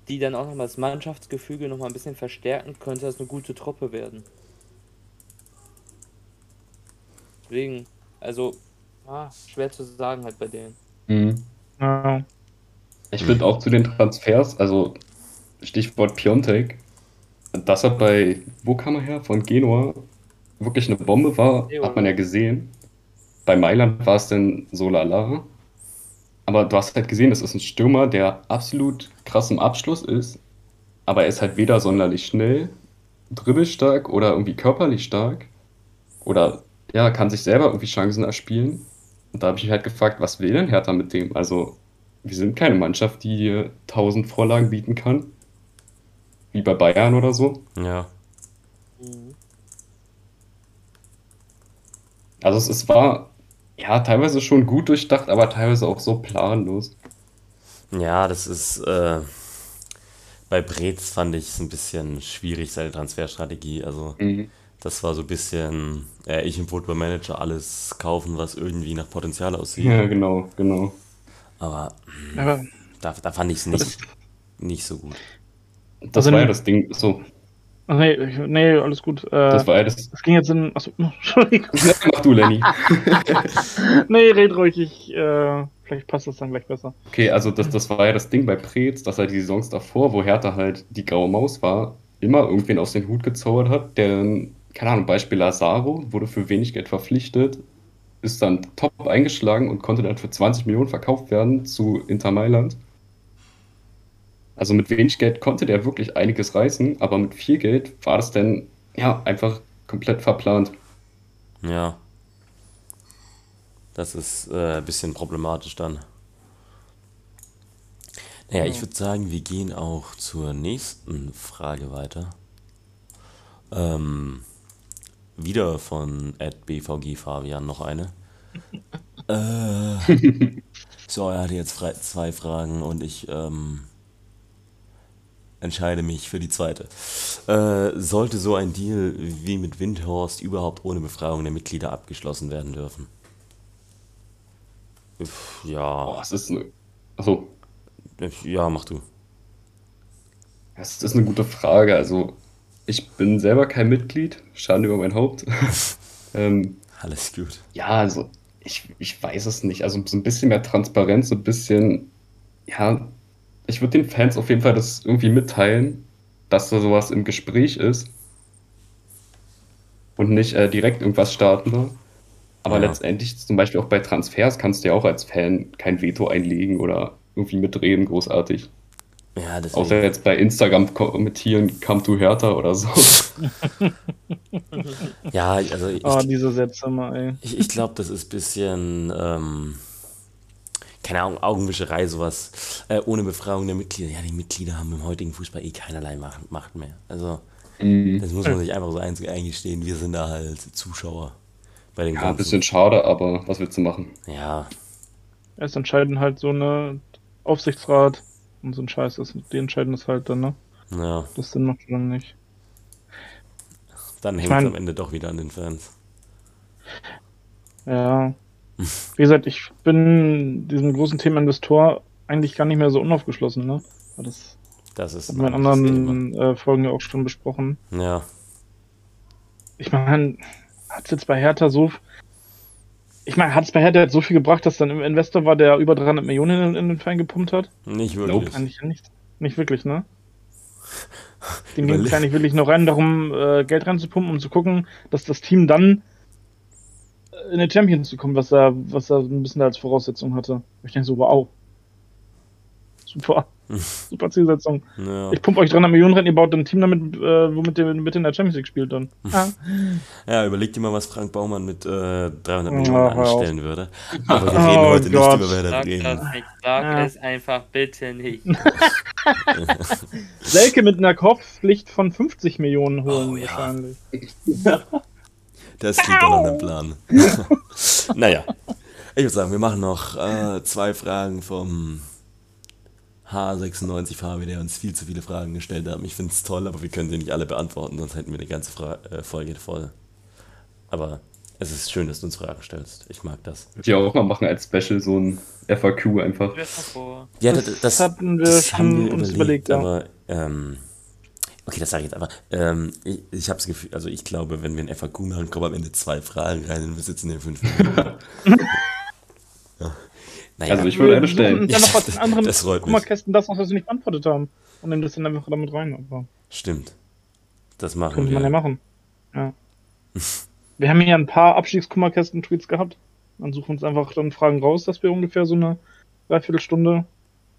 die dann auch nochmal das Mannschaftsgefüge nochmal ein bisschen verstärken, könnte das eine gute Truppe werden. Deswegen, also, ah, schwer zu sagen halt bei denen. Ja. Ich finde auch zu den Transfers, also Stichwort Piontek, dass er bei, wo kam er her? Von Genua, wirklich eine Bombe war, hat man ja gesehen. Bei Mailand war es dann so lala. Aber du hast halt gesehen, das ist ein Stürmer, der absolut krass im Abschluss ist. Aber er ist halt weder sonderlich schnell, dribbelstark oder irgendwie körperlich stark. Oder ja, kann sich selber irgendwie Chancen erspielen. Und da habe ich mich halt gefragt, was will denn Hertha mit dem? Also, wir sind keine Mannschaft, die dir 1000 Vorlagen bieten kann. Wie bei Bayern oder so. Ja. Also es, es war ja teilweise schon gut durchdacht, aber teilweise auch so planlos. Ja, das ist, äh, bei Brez fand ich es ein bisschen schwierig, seine Transferstrategie. Also, das war so ein bisschen, äh, ich im Football Manager alles kaufen, was irgendwie nach Potenzial aussieht. Ja, genau, genau. Aber Aber da, da fand ich es nicht, nicht so gut. Das Also war ja das Ding. So, ach nee, nee, alles gut. Äh, das war ja das. das ging jetzt in. Achso, Entschuldigung. Mach du, Lenny. Nee, red ruhig, ich, äh, vielleicht passt das dann gleich besser. Okay, also das, das war ja das Ding bei Preetz, dass er die Saisons davor, wo Hertha halt die graue Maus war, immer irgendwen aus den Hut gezaubert hat, der dann, keine Ahnung, Beispiel Lazaro, wurde für wenig Geld verpflichtet, ist dann top eingeschlagen und konnte dann für 20 Millionen verkauft werden zu Inter Mailand. Also mit wenig Geld konnte der wirklich einiges reißen, aber mit viel Geld war das dann ja einfach komplett verplant. Ja. Das ist äh, ein bisschen problematisch dann. Naja, ich würde sagen, wir gehen auch zur nächsten Frage weiter. Ähm, wieder von BVG Fabian noch eine. äh, so, er hatte jetzt zwei Fragen und ich ähm, entscheide mich für die zweite. Äh, sollte so ein Deal wie mit Windhorst überhaupt ohne Befragung der Mitglieder abgeschlossen werden dürfen? Uff, Ja, es ist eine, also, ja, mach du. Das ist eine gute Frage. Also, ich bin selber kein Mitglied, Schande über mein Haupt. ähm, Alles gut. ja, also, ich, ich weiß es nicht. Also, so ein bisschen mehr Transparenz, so ein bisschen, ja, ich würde den Fans auf jeden Fall das irgendwie mitteilen, dass da sowas im Gespräch ist und nicht äh, direkt irgendwas starten. Aber Ja. letztendlich, zum Beispiel auch bei Transfers, kannst du ja auch als Fan kein Veto einlegen oder irgendwie mitreden, großartig. Ja, Außer deswegen. jetzt bei Instagram kommentieren, come to Hertha oder so. Ja, also ich, Ah, diese Sätze mal, ey. ich, ich glaube, das ist ein bisschen, ähm, keine Ahnung, Augenwischerei, sowas. Äh, ohne Befragung der Mitglieder. Ja, die Mitglieder haben im heutigen Fußball eh keinerlei Macht, mehr. Also, Mhm. das muss man sich einfach so einzig eingestehen. Wir sind da halt Zuschauer bei den Ja, ein ganzen. bisschen schade, aber was willst du machen? Ja, Es entscheiden halt so eine Aufsichtsrat und so ein Scheiß ist. Die entscheiden das halt dann, ne? ja, Das Sinn macht schon nicht. dann hängt es am Ende doch wieder an den Fans. Ja. Wie gesagt, ich bin diesem großen Thema Investor eigentlich gar nicht mehr so unaufgeschlossen, ne? Das Das ist hatten wir in ein anderen äh, Folgen ja auch schon besprochen. Ja, Ich meine, hat es jetzt bei Hertha so. Ich meine, hat es bei Hertha jetzt so viel gebracht, dass dann im Investor war, der über 300 Millionen in, in den Verein gepumpt hat? nicht wirklich. Nope. Eigentlich nicht. Nicht wirklich, ne? Dem ging es gar nicht wirklich nur rein darum, äh, Geld reinzupumpen, um zu gucken, dass das Team dann in den Champions zu kommen, was er, was er ein bisschen als Voraussetzung hatte. Ich denke so, wow. Super. Super Zielsetzung. Ja. Ich pumpe euch 300 Millionen rein, ihr baut ein Team damit, äh, womit ihr mit in der Champions League spielt dann. Ja. Ja, überleg dir mal, was Frank Baumann mit äh, 300 Ja, Millionen auf. anstellen würde. Aber wir Oh reden heute Gott. nicht über Werder Sag Bremen. das nicht, sag Ja. es einfach bitte nicht. Selke mit einer Kaufpflicht von 50 Millionen holen Oh, ja. wahrscheinlich. Das klingt doch nach einem Plan. naja, ich würde sagen, wir machen noch äh, zwei Fragen vom H96 Fabi, der uns viel zu viele Fragen gestellt hat. Ich finde es toll, aber wir können sie nicht alle beantworten, sonst hätten wir eine ganze Fra äh, Folge voll. Aber es ist schön, dass du uns Fragen stellst. Ich mag das. Würde ich auch mal machen als Special, so ein FAQ einfach. Wer vor? Ja, Das hatten wir schon uns überlegt, ja. aber ähm, okay, das sage ich jetzt aber. Ähm, ich ich habe das Gefühl, also ich glaube, wenn wir ein FAQ machen, kommen am Ende zwei Fragen rein und wir sitzen hier fünf Minuten. ja. Naja, Also ich würde eine stellen. Dann noch was in anderen Das freut mich. Kummerkästen das noch, was wir nicht beantwortet haben. Und nehmen das dann einfach damit rein. Aber stimmt. Das machen könnte man ja wir. machen. Ja. Wir haben hier ein paar Abstiegskummerkästen-Tweets gehabt. Dann suchen wir uns einfach dann Fragen raus, dass wir ungefähr so eine Dreiviertelstunde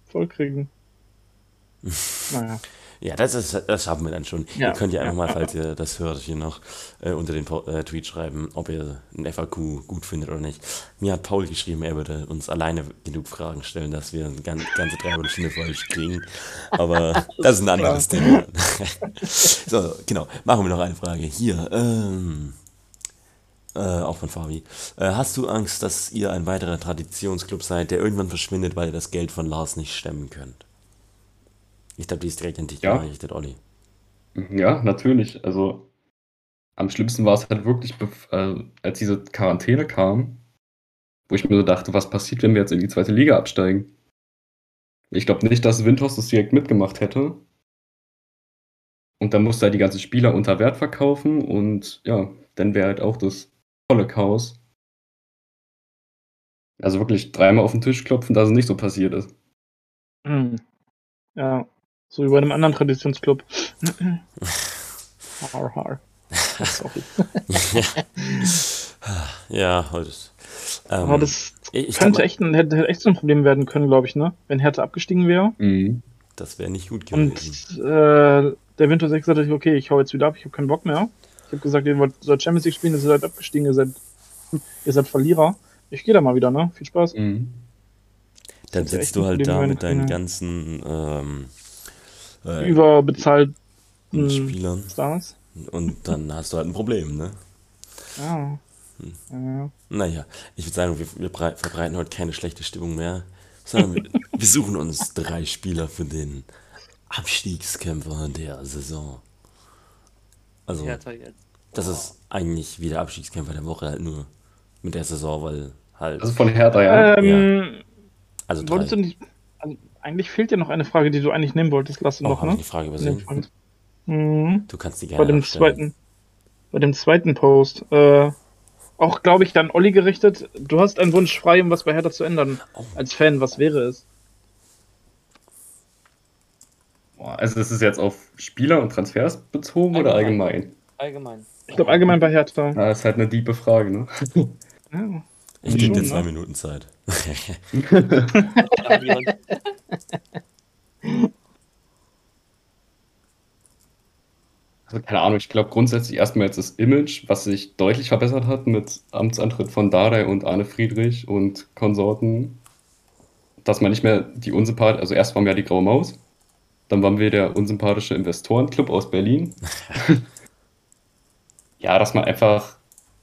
voll kriegen. naja. Ja, das, ist, das schaffen wir dann schon. Ja. Ihr könnt ja einfach mal, falls ihr das hört, hier noch äh, unter den äh, Tweet schreiben, ob ihr ein FAQ gut findet oder nicht. Mir hat Paul geschrieben, er würde uns alleine genug Fragen stellen, dass wir eine gan- ganze Dreiviertelstunde voll kriegen. Aber das ist ein anderes Thema. so, genau. Machen wir noch eine Frage. Hier, ähm, äh, auch von Fabi. Äh, hast du Angst, dass ihr ein weiterer Traditionsclub seid, der irgendwann verschwindet, weil ihr das Geld von Lars nicht stemmen könnt? Ich glaube, die ist direkt an dich Ja. gerichtet, Olli. Ja, natürlich. Also am schlimmsten war es halt wirklich, äh, als diese Quarantäne kam, wo ich mir so dachte, was passiert, wenn wir jetzt in die zweite Liga absteigen? Ich glaube nicht, dass Windhorst das direkt mitgemacht hätte. Und dann musste er die ganzen Spieler unter Wert verkaufen und ja, dann wäre halt auch das volle Chaos. Also wirklich dreimal auf den Tisch klopfen, dass es nicht so passiert ist. Hm. Ja, so wie bei einem anderen Traditionsclub. har, har. Sorry. ja, heute ist. Ähm, Aber das ich könnte glaub, echt ein, hätte hätte echt so ein Problem werden können, glaube ich, ne? Wenn Hertha abgestiegen wäre. Mhm. das wäre nicht gut Und gewesen. äh, der Winter 6 sagte, okay, ich hau jetzt wieder ab, ich habe keinen Bock mehr. Ich habe gesagt, ihr wollt sollt Champions League spielen, ihr seid abgestiegen, ihr seid, ihr seid Verlierer. Ich gehe da mal wieder, ne? Viel Spaß. Mhm. Dann sitzt du halt Problem da mit deinen ganzen ähm, äh, Überbezahlten Spielern Stars. und dann hast du halt ein Problem, ne? Ja. ja. Naja, ich würde sagen, wir, wir brei- verbreiten heute keine schlechte Stimmung mehr, sondern wir, wir suchen uns drei Spieler für den Abstiegskämpfer der Saison. Also, das ist eigentlich wie der Abstiegskämpfer der Woche, halt nur mit der Saison, weil halt, Also von Hertha, ja. Ähm, also drei. wolltest du nicht. Eigentlich fehlt dir noch eine Frage, die du eigentlich nehmen wolltest. Lass du Oh, noch, habe ich ne? die Frage übersehen? Fall. Mhm. Du kannst die Bei gerne dem abstellen. zweiten. Bei dem zweiten Post. Äh, auch, glaube ich, dann Olli gerichtet. Du hast einen Wunsch frei, um was bei Hertha zu ändern. Oh. Als Fan, was wäre es? Also das ist jetzt auf Spieler und Transfers bezogen oder allgemein? Allgemein. Ich glaube allgemein bei Hertha. Ja, ist halt eine diebe Frage, ne? Ja. Ich gebe dir zwei ne? Minuten Zeit. Also keine Ahnung, ich glaube grundsätzlich erstmal jetzt das Image, was sich deutlich verbessert hat mit Amtsantritt von Dardai und Arne Friedrich und Konsorten. Dass man nicht mehr die unsympath, also erst waren wir ja die Graue Maus, dann waren wir der unsympathische Investorenclub aus Berlin. ja, dass man einfach,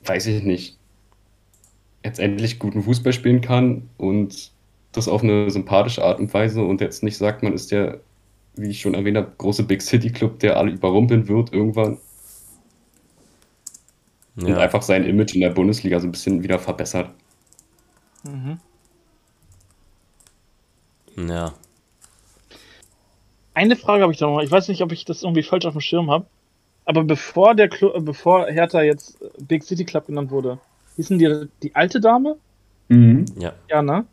weiß ich nicht, jetzt endlich guten Fußball spielen kann und das auf eine sympathische Art und Weise und jetzt nicht sagt, man ist der wie ich schon erwähnt habe, große Big City Club, der alle überrumpeln wird irgendwann und Ja, einfach sein Image in der Bundesliga so ein bisschen wieder verbessert. Mhm. ja. Eine Frage habe ich da noch. Ich weiß nicht, ob ich das irgendwie falsch auf dem Schirm habe. Aber bevor der äh, bevor Hertha jetzt Big City Club genannt wurde, hießen die die alte Dame? ja. Ja, ne?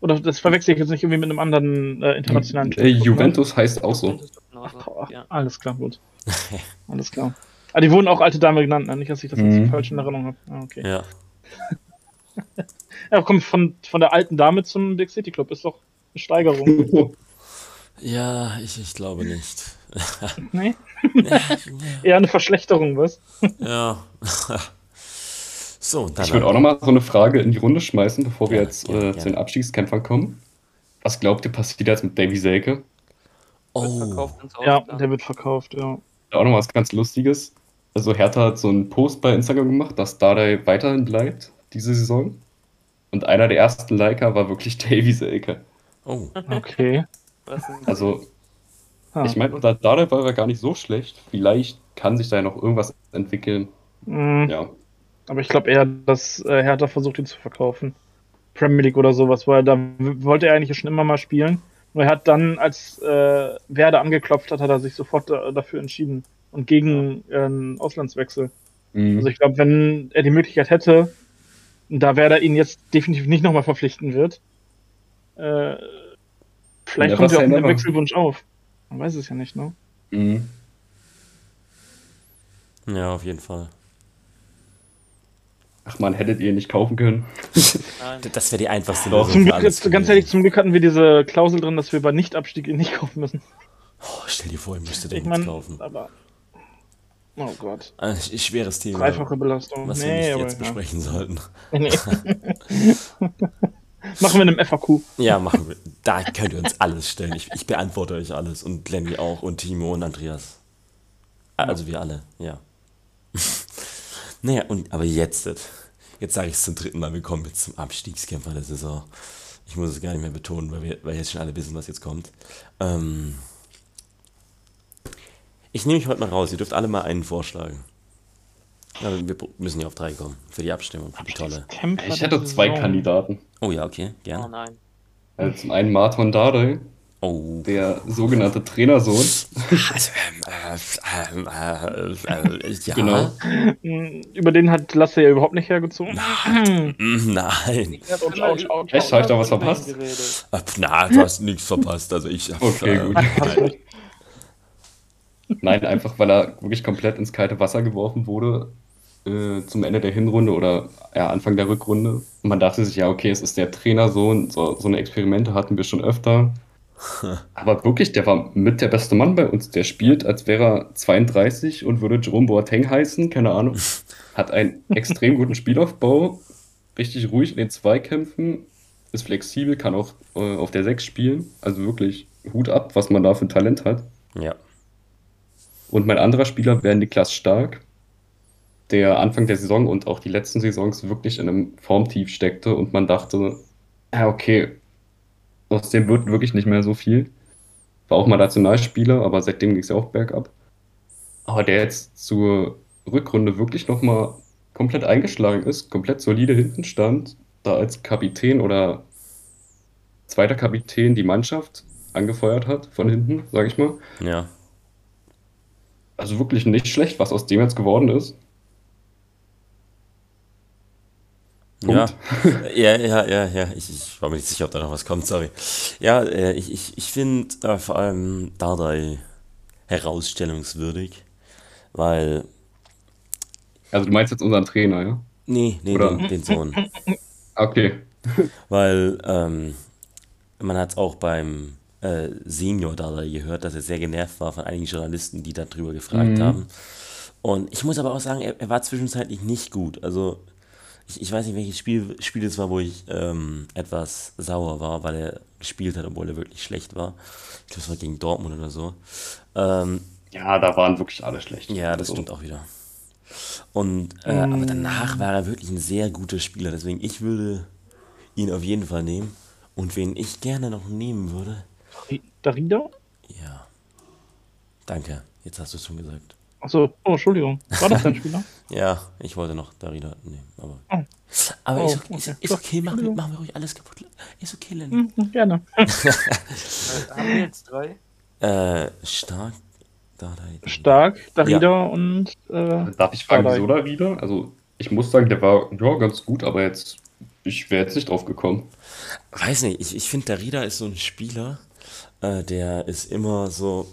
Oder das verwechsel ich jetzt nicht irgendwie mit einem anderen äh, internationalen Äh, Club, ne? Juventus heißt auch so. Ach, ach, Ja. Alles klar, gut. Alles klar. Ah, die wurden auch alte Dame genannt, ne? Nicht, dass ich das jetzt Mhm. falsch in Erinnerung habe. Ah, okay. Ja. Ja, komm, von, von der alten Dame zum Big City Club ist doch eine Steigerung. Ja, ich, ich glaube nicht. nee? Eher eine Verschlechterung, was? Ja. So, dann. Ich würde auch nochmal so eine Frage in die Runde schmeißen, bevor wir Ja, jetzt gerne, äh, gerne. zu den Abstiegskämpfern kommen. Was glaubt ihr, passiert jetzt mit Davy Selke? Oh, Ja, der wird verkauft, ja. Auch noch was ganz Lustiges. Also Hertha hat so einen Post bei Instagram gemacht, dass Dardai weiterhin bleibt, diese Saison. Und einer der ersten Liker war wirklich Davy Selke. oh. Okay. Also, Ah. ich meine, unter Dardai war er gar nicht so schlecht. Vielleicht kann sich da ja noch irgendwas entwickeln. Mhm. Ja. Aber ich glaube eher, dass äh, Hertha versucht, ihn zu verkaufen. Premier League oder sowas, weil da wollte er eigentlich schon immer mal spielen. Nur er hat dann, als äh, Werder angeklopft hat, hat er sich sofort da, dafür entschieden. Und gegen äh, einen Auslandswechsel. Mhm. Also ich glaube, wenn er die Möglichkeit hätte, da Werder ihn jetzt definitiv nicht nochmal verpflichten wird, äh, vielleicht Never kommt er auch never. Wechselwunsch auf. Man weiß es ja nicht, ne? Mhm. Ja, auf jeden Fall. Ach man, hättet ihr ihn nicht kaufen können. Nein. Das wäre die einfachste. Lösung Zum Glück, jetzt, ganz ehrlich, zum Glück hatten wir diese Klausel drin, dass wir bei Nichtabstieg ihn nicht kaufen müssen. Oh, stell dir vor, ihr müsstet den Ich meine, kaufen. aber. Oh Gott. Ein schweres Thema, Dreifache Belastung. was wir nee, nicht aber. jetzt ja. besprechen sollten. Nee. Machen wir in einem FAQ. Ja, machen wir. Da könnt ihr uns alles stellen. Ich, ich beantworte euch alles. Und Lenny auch und Timo und Andreas. Also wir alle, ja. Naja, und, aber jetzt, jetzt sage ich es zum dritten Mal, wir kommen jetzt zum Abstiegskämpfer der Saison. Ich muss es gar nicht mehr betonen, weil wir weil jetzt schon alle wissen, was jetzt kommt. Ähm, ich nehme mich heute mal raus. Ihr dürft alle mal einen vorschlagen. Ja, wir müssen ja auf drei kommen für die Abstimmung, für die tolle. Kämpfer Ich hätte zwei. Kandidaten. Oh ja, okay, Oh gerne. nein. Also zum einen Martin Dardai, Oh. der sogenannte Trainersohn. Also, ähm, äh, äh, äh, äh, ja. Genau. Mm, Über den hat Lasse ja überhaupt nicht hergezogen. Mm, Nein. Ouch, Echt, habe ich da was verpasst? Na, du hast nichts verpasst. Also ich. Okay, äh, gut. Nein. Nein, einfach weil er wirklich komplett ins kalte Wasser geworfen wurde äh, zum Ende der Hinrunde oder ja, Anfang der Rückrunde. Und man dachte sich, ja, okay, es ist der Trainersohn, so, so eine Experimente hatten wir schon öfter. Aber wirklich, der war mit der beste Mann bei uns. Der spielt, als wäre er 32 und würde Jerome Boateng heißen, keine Ahnung. Hat einen extrem guten Spielaufbau, richtig ruhig in den Zweikämpfen, ist flexibel, kann auch äh, auf der 6 spielen. Also wirklich Hut ab, was man da für ein Talent hat. Ja. Und mein anderer Spieler wäre Niklas Stark, der Anfang der Saison und auch die letzten Saisons wirklich in einem Formtief steckte und man dachte, ja, okay, aus dem wird wirklich nicht mehr so viel. War auch mal Nationalspieler, aber seitdem ging es ja auch bergab. Aber der jetzt zur Rückrunde wirklich nochmal komplett eingeschlagen ist, komplett solide hinten stand, da als Kapitän oder zweiter Kapitän die Mannschaft angefeuert hat von hinten, sage ich mal. Ja. Also wirklich nicht schlecht, was aus dem jetzt geworden ist. Ja. Punkt. ja, ja, ja, ja. Ich, ich war mir nicht sicher, ob da noch was kommt, sorry. Ja, äh, ich, ich, ich finde äh, vor allem Dardai herausstellungswürdig, weil. Also du meinst jetzt unseren Trainer, ja? Nee, nee, den, den Sohn. Okay. Weil ähm, man hat es auch beim äh, Senior Dardai gehört, dass er sehr genervt war von einigen Journalisten, die darüber gefragt Mhm. haben. Und ich muss aber auch sagen, er, er war zwischenzeitlich nicht gut. Also ich, ich weiß nicht, welches Spiel, Spiel es war, wo ich ähm, etwas sauer war, weil er gespielt hat, obwohl er wirklich schlecht war. Ich glaube, es war gegen Dortmund oder so. Ähm, Ja, da waren wirklich alle schlecht. ja, das Also, stimmt auch wieder. Und äh, aber danach war er wirklich ein sehr guter Spieler. Deswegen, ich würde ihn auf jeden Fall nehmen. Und wen ich gerne noch nehmen würde, Darida? ja. Danke, jetzt hast du es schon gesagt. Achso, oh, Entschuldigung. War das dein Spieler? Ja, ich wollte noch Darida nehmen, aber. Oh. Aber Oh, ist, okay, ist, okay. ist okay, machen machen wir ruhig alles kaputt. Ist okay, Lenny. Hm, gerne. Haben wir jetzt drei? Äh, stark. Dardai. Stark, Darida und äh, Darf ich fragen, wieso da wieder? Also ich muss sagen, der war ja ganz gut, aber jetzt, ich wäre jetzt nicht drauf gekommen. Weiß nicht, ich, ich finde, Darida ist so ein Spieler, äh, der ist immer so.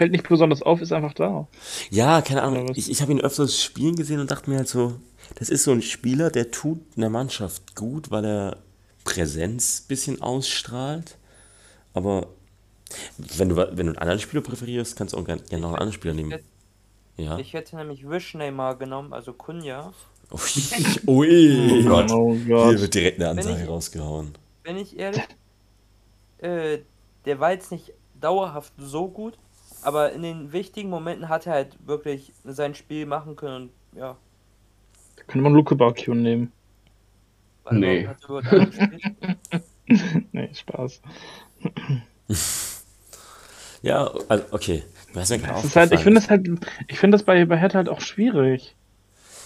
Fällt nicht besonders auf, ist einfach da. Ja, keine Ahnung. Ich, ich habe ihn öfters spielen gesehen und dachte mir halt so, das ist so ein Spieler, der tut einer Mannschaft gut, weil er Präsenz ein bisschen ausstrahlt. Aber wenn du, wenn du einen anderen Spieler präferierst, kannst du auch gerne noch einen anderen Spieler nehmen. Ja. Ich hätte nämlich Wish Neymar genommen, also Kunja. Ui, ui. Oh Gott. Oh Hier Gott. wird direkt eine Wenn Ansage ich- rausgehauen. Bin ich ehrlich, äh, der war jetzt nicht dauerhaft so gut, aber in den wichtigen Momenten hat er halt wirklich sein Spiel machen können und ja. Könnte man Luke Bacchio nehmen. weil Nee. Nee, Spaß. Ja, also, okay. Das ist halt, ich finde das halt, ich finde das bei, bei Hertha halt auch schwierig.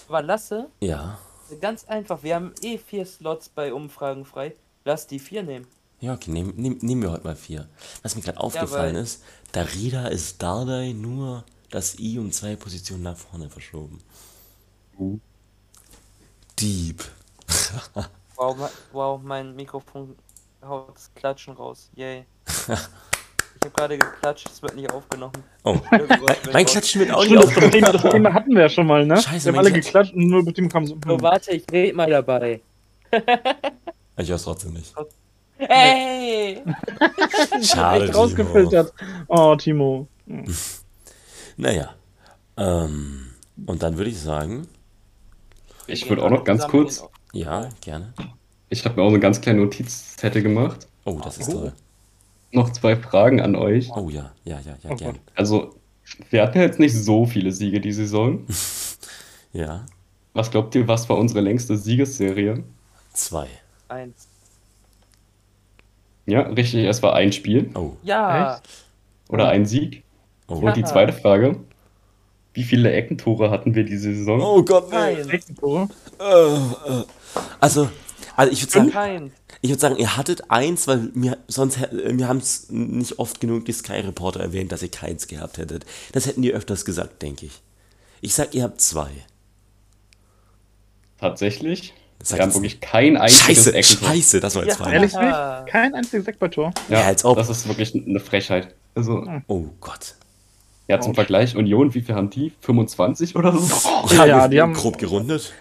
Aber Lasse, Ja. ganz einfach, wir haben eh vier Slots bei Umfragen frei. Lass die vier nehmen. Ja, okay, nehmen nehm, nehmen wir heute mal vier. Was mir gerade aufgefallen weil- ist, Darida ist Dardai nur das I um zwei Positionen nach vorne verschoben. Uh. Dieb. Wow, ma- wow mein Mikrofon haut das Klatschen raus. Yay. Ich habe gerade geklatscht, es wird nicht aufgenommen. Oh, mein, mein Klatschen wird auch nicht das, das, Thema, aufgenommen. das Thema hatten wir ja schon mal, ne? Scheiße, wir haben mein alle Klatsch- geklatscht und nur mit dem kam so. So, warte, ich red mal dabei. Ich hör's trotzdem nicht. Ey! Schade, echt Timo. rausgefiltert. Oh, Timo. Naja. Ähm, und dann würde ich sagen, Ich würde auch noch ganz kurz, ja, gerne. ich habe mir auch eine ganz kleine Notizzettel gemacht. Oh, das ist toll. Noch zwei Fragen an euch. Oh ja, ja, ja, ja, Oh gern. Also, wir hatten jetzt nicht so viele Siege die Saison. Ja, Was glaubt ihr, was war unsere längste Siegesserie? zwei. Eins. Ja, richtig, es war ein Spiel Oh, Ja! oder ein Sieg. oh. Und die zweite Frage, wie viele Eckentore hatten wir diese Saison? Oh Gott, nee. Kein. Eckentore. Äh, äh. Also, also ich würde sagen, Kein. ich würde sagen, ihr hattet eins, weil mir sonst hä- äh, wir haben es nicht oft genug die Sky Reporter erwähnt, dass ihr keins gehabt hättet. Das hätten die öfters gesagt, denke ich. Ich sag, ihr habt zwei. Tatsächlich. Wir haben wirklich kein einziges Scheiße, Eckentor. Scheiße, das war jetzt Ja. Ehrlich Ja. nicht? Kein einziges Eckballtor. Ja, Ja, als ob. Das ist wirklich eine Frechheit. Also, Oh Gott. ja, zum Vergleich, Union, wie viel haben die? 25 oder so? Ja, ja, wir- die haben- grob gerundet.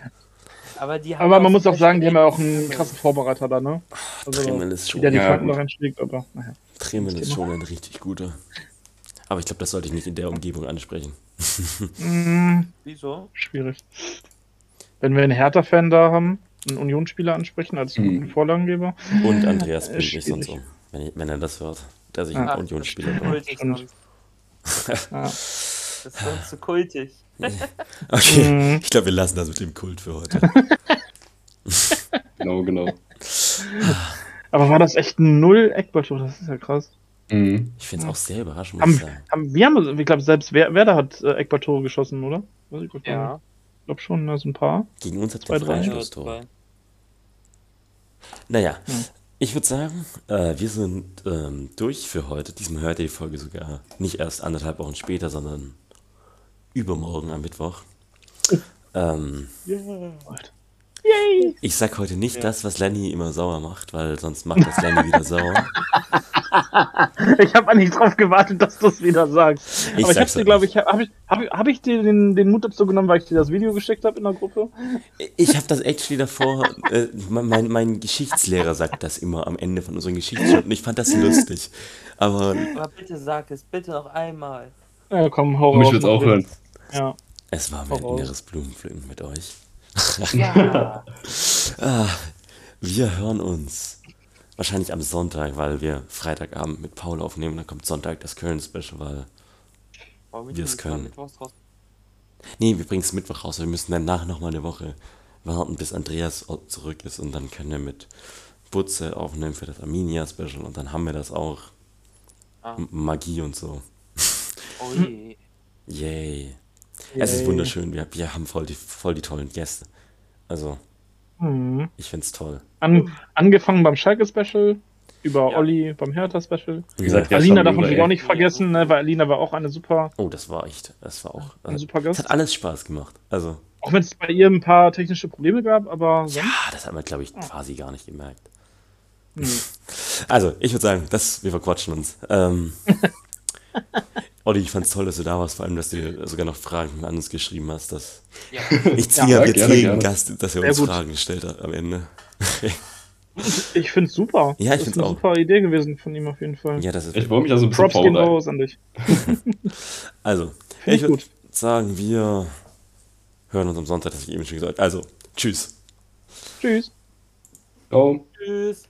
Aber, die haben Aber man muss auch sagen, die haben ja auch einen krassen Vorbereiter da, ne? Also, ist schon, der die Ja, Flanken gut. da reinschlägt, aber naja. Tremen ist schon ein richtig guter. Aber ich glaube, das sollte ich nicht in der Umgebung ansprechen. Mm, Wieso? schwierig. Wenn wir einen Hertha-Fan da haben, einen Unionsspieler ansprechen als Mhm. guten Vorlagengeber. Und Andreas Äh, bringt mich sonst schwierig. um, wenn, ich, wenn er das hört, der sich Ah. einen Ach, Unionsspieler. Ja. Das ist sonst zu kultig. Okay, Mhm. ich glaube, wir lassen das mit dem Kult für heute. Genau, genau. Aber war das echt ein Null Eckballtor? Das ist ja krass. Mhm. Ich finde es auch sehr überraschend, muss ich Haben, sagen. haben, wir haben, ich glaube, selbst Wer- Werder hat äh, Eckballtore geschossen, oder? Ja. nicht. Ich glaube schon, da sind ein paar. Gegen uns hat Zwei, drei. Freistoßtor. Naja, Hm. ich würde sagen, äh, wir sind ähm, durch für heute. Diesmal hört ihr die Folge sogar nicht erst anderthalb Wochen später, sondern übermorgen am Mittwoch. Ähm, ich sag heute nicht das, was Lenny immer sauer macht, weil sonst macht das Lenny wieder sauer. Ich habe eigentlich drauf gewartet, dass du es wieder sagst. Ich Aber ich habe sag's dir, glaube ich, habe ich, hab ich, hab ich dir den, den Mut dazu genommen, weil ich dir das Video geschickt habe in der Gruppe? Ich habe das actually davor, äh, mein, mein Geschichtslehrer sagt das immer am Ende von unseren Geschichtsstunden. Ich fand das lustig. Aber Aber bitte sag es, bitte noch einmal. Ja, komm, hau Oh, ich raus, will's auch mach hören. jetzt. Ja. es war mir ein Voraus. inneres Blumenpflücken mit euch. Ja. Wir hören uns wahrscheinlich am Sonntag, weil wir Freitagabend mit Paul aufnehmen. Dann kommt Sonntag das Köln-Special, weil. Warum Wir es können. Nee, wir bringen es Mittwoch raus. Wir müssen danach nochmal eine Woche warten, bis Andreas zurück ist. Und dann können wir mit Butze aufnehmen für das Arminia-Special. Und dann haben wir das auch. Ah. Magie und so. Oh je. Yay. Es ist Yay. wunderschön. Wir, wir haben voll die, voll die tollen Gäste. Also, Mhm. ich find's toll. An, angefangen beim Schalke-Special, über Ja. Olli beim Hertha-Special. Wie gesagt, ja, Alina darf man natürlich auch nicht vergessen, ne, weil Alina war auch eine super, Oh, das war echt. Das war auch. ein Äh, super es Gast. hat alles Spaß gemacht. Also, Auch wenn es bei ihr ein paar technische Probleme gab, aber sonst. ja, das hat man, glaube ich, quasi gar nicht gemerkt. Hm. Also, ich würde sagen, das, wir verquatschen uns. Ähm, Olli, ich fand's toll, dass du da warst, vor allem, dass du dir sogar noch Fragen an uns geschrieben hast. Dass Ja. ich zwinge Ja, jetzt gerne, jeden gerne. Gast, dass er Sehr uns gut. Fragen gestellt hat am Ende. Ich finde es super. Ja, ich das find's ist eine auch. super Idee gewesen von ihm auf jeden Fall. ja, das ist. Ich wollte mich also ein bisschen Props gehen raus an dich. Also, Find ich ich würde sagen, wir hören uns am Sonntag, das habe ich eben schon gesagt. Also, tschüss. Tschüss. Ciao. Tschüss.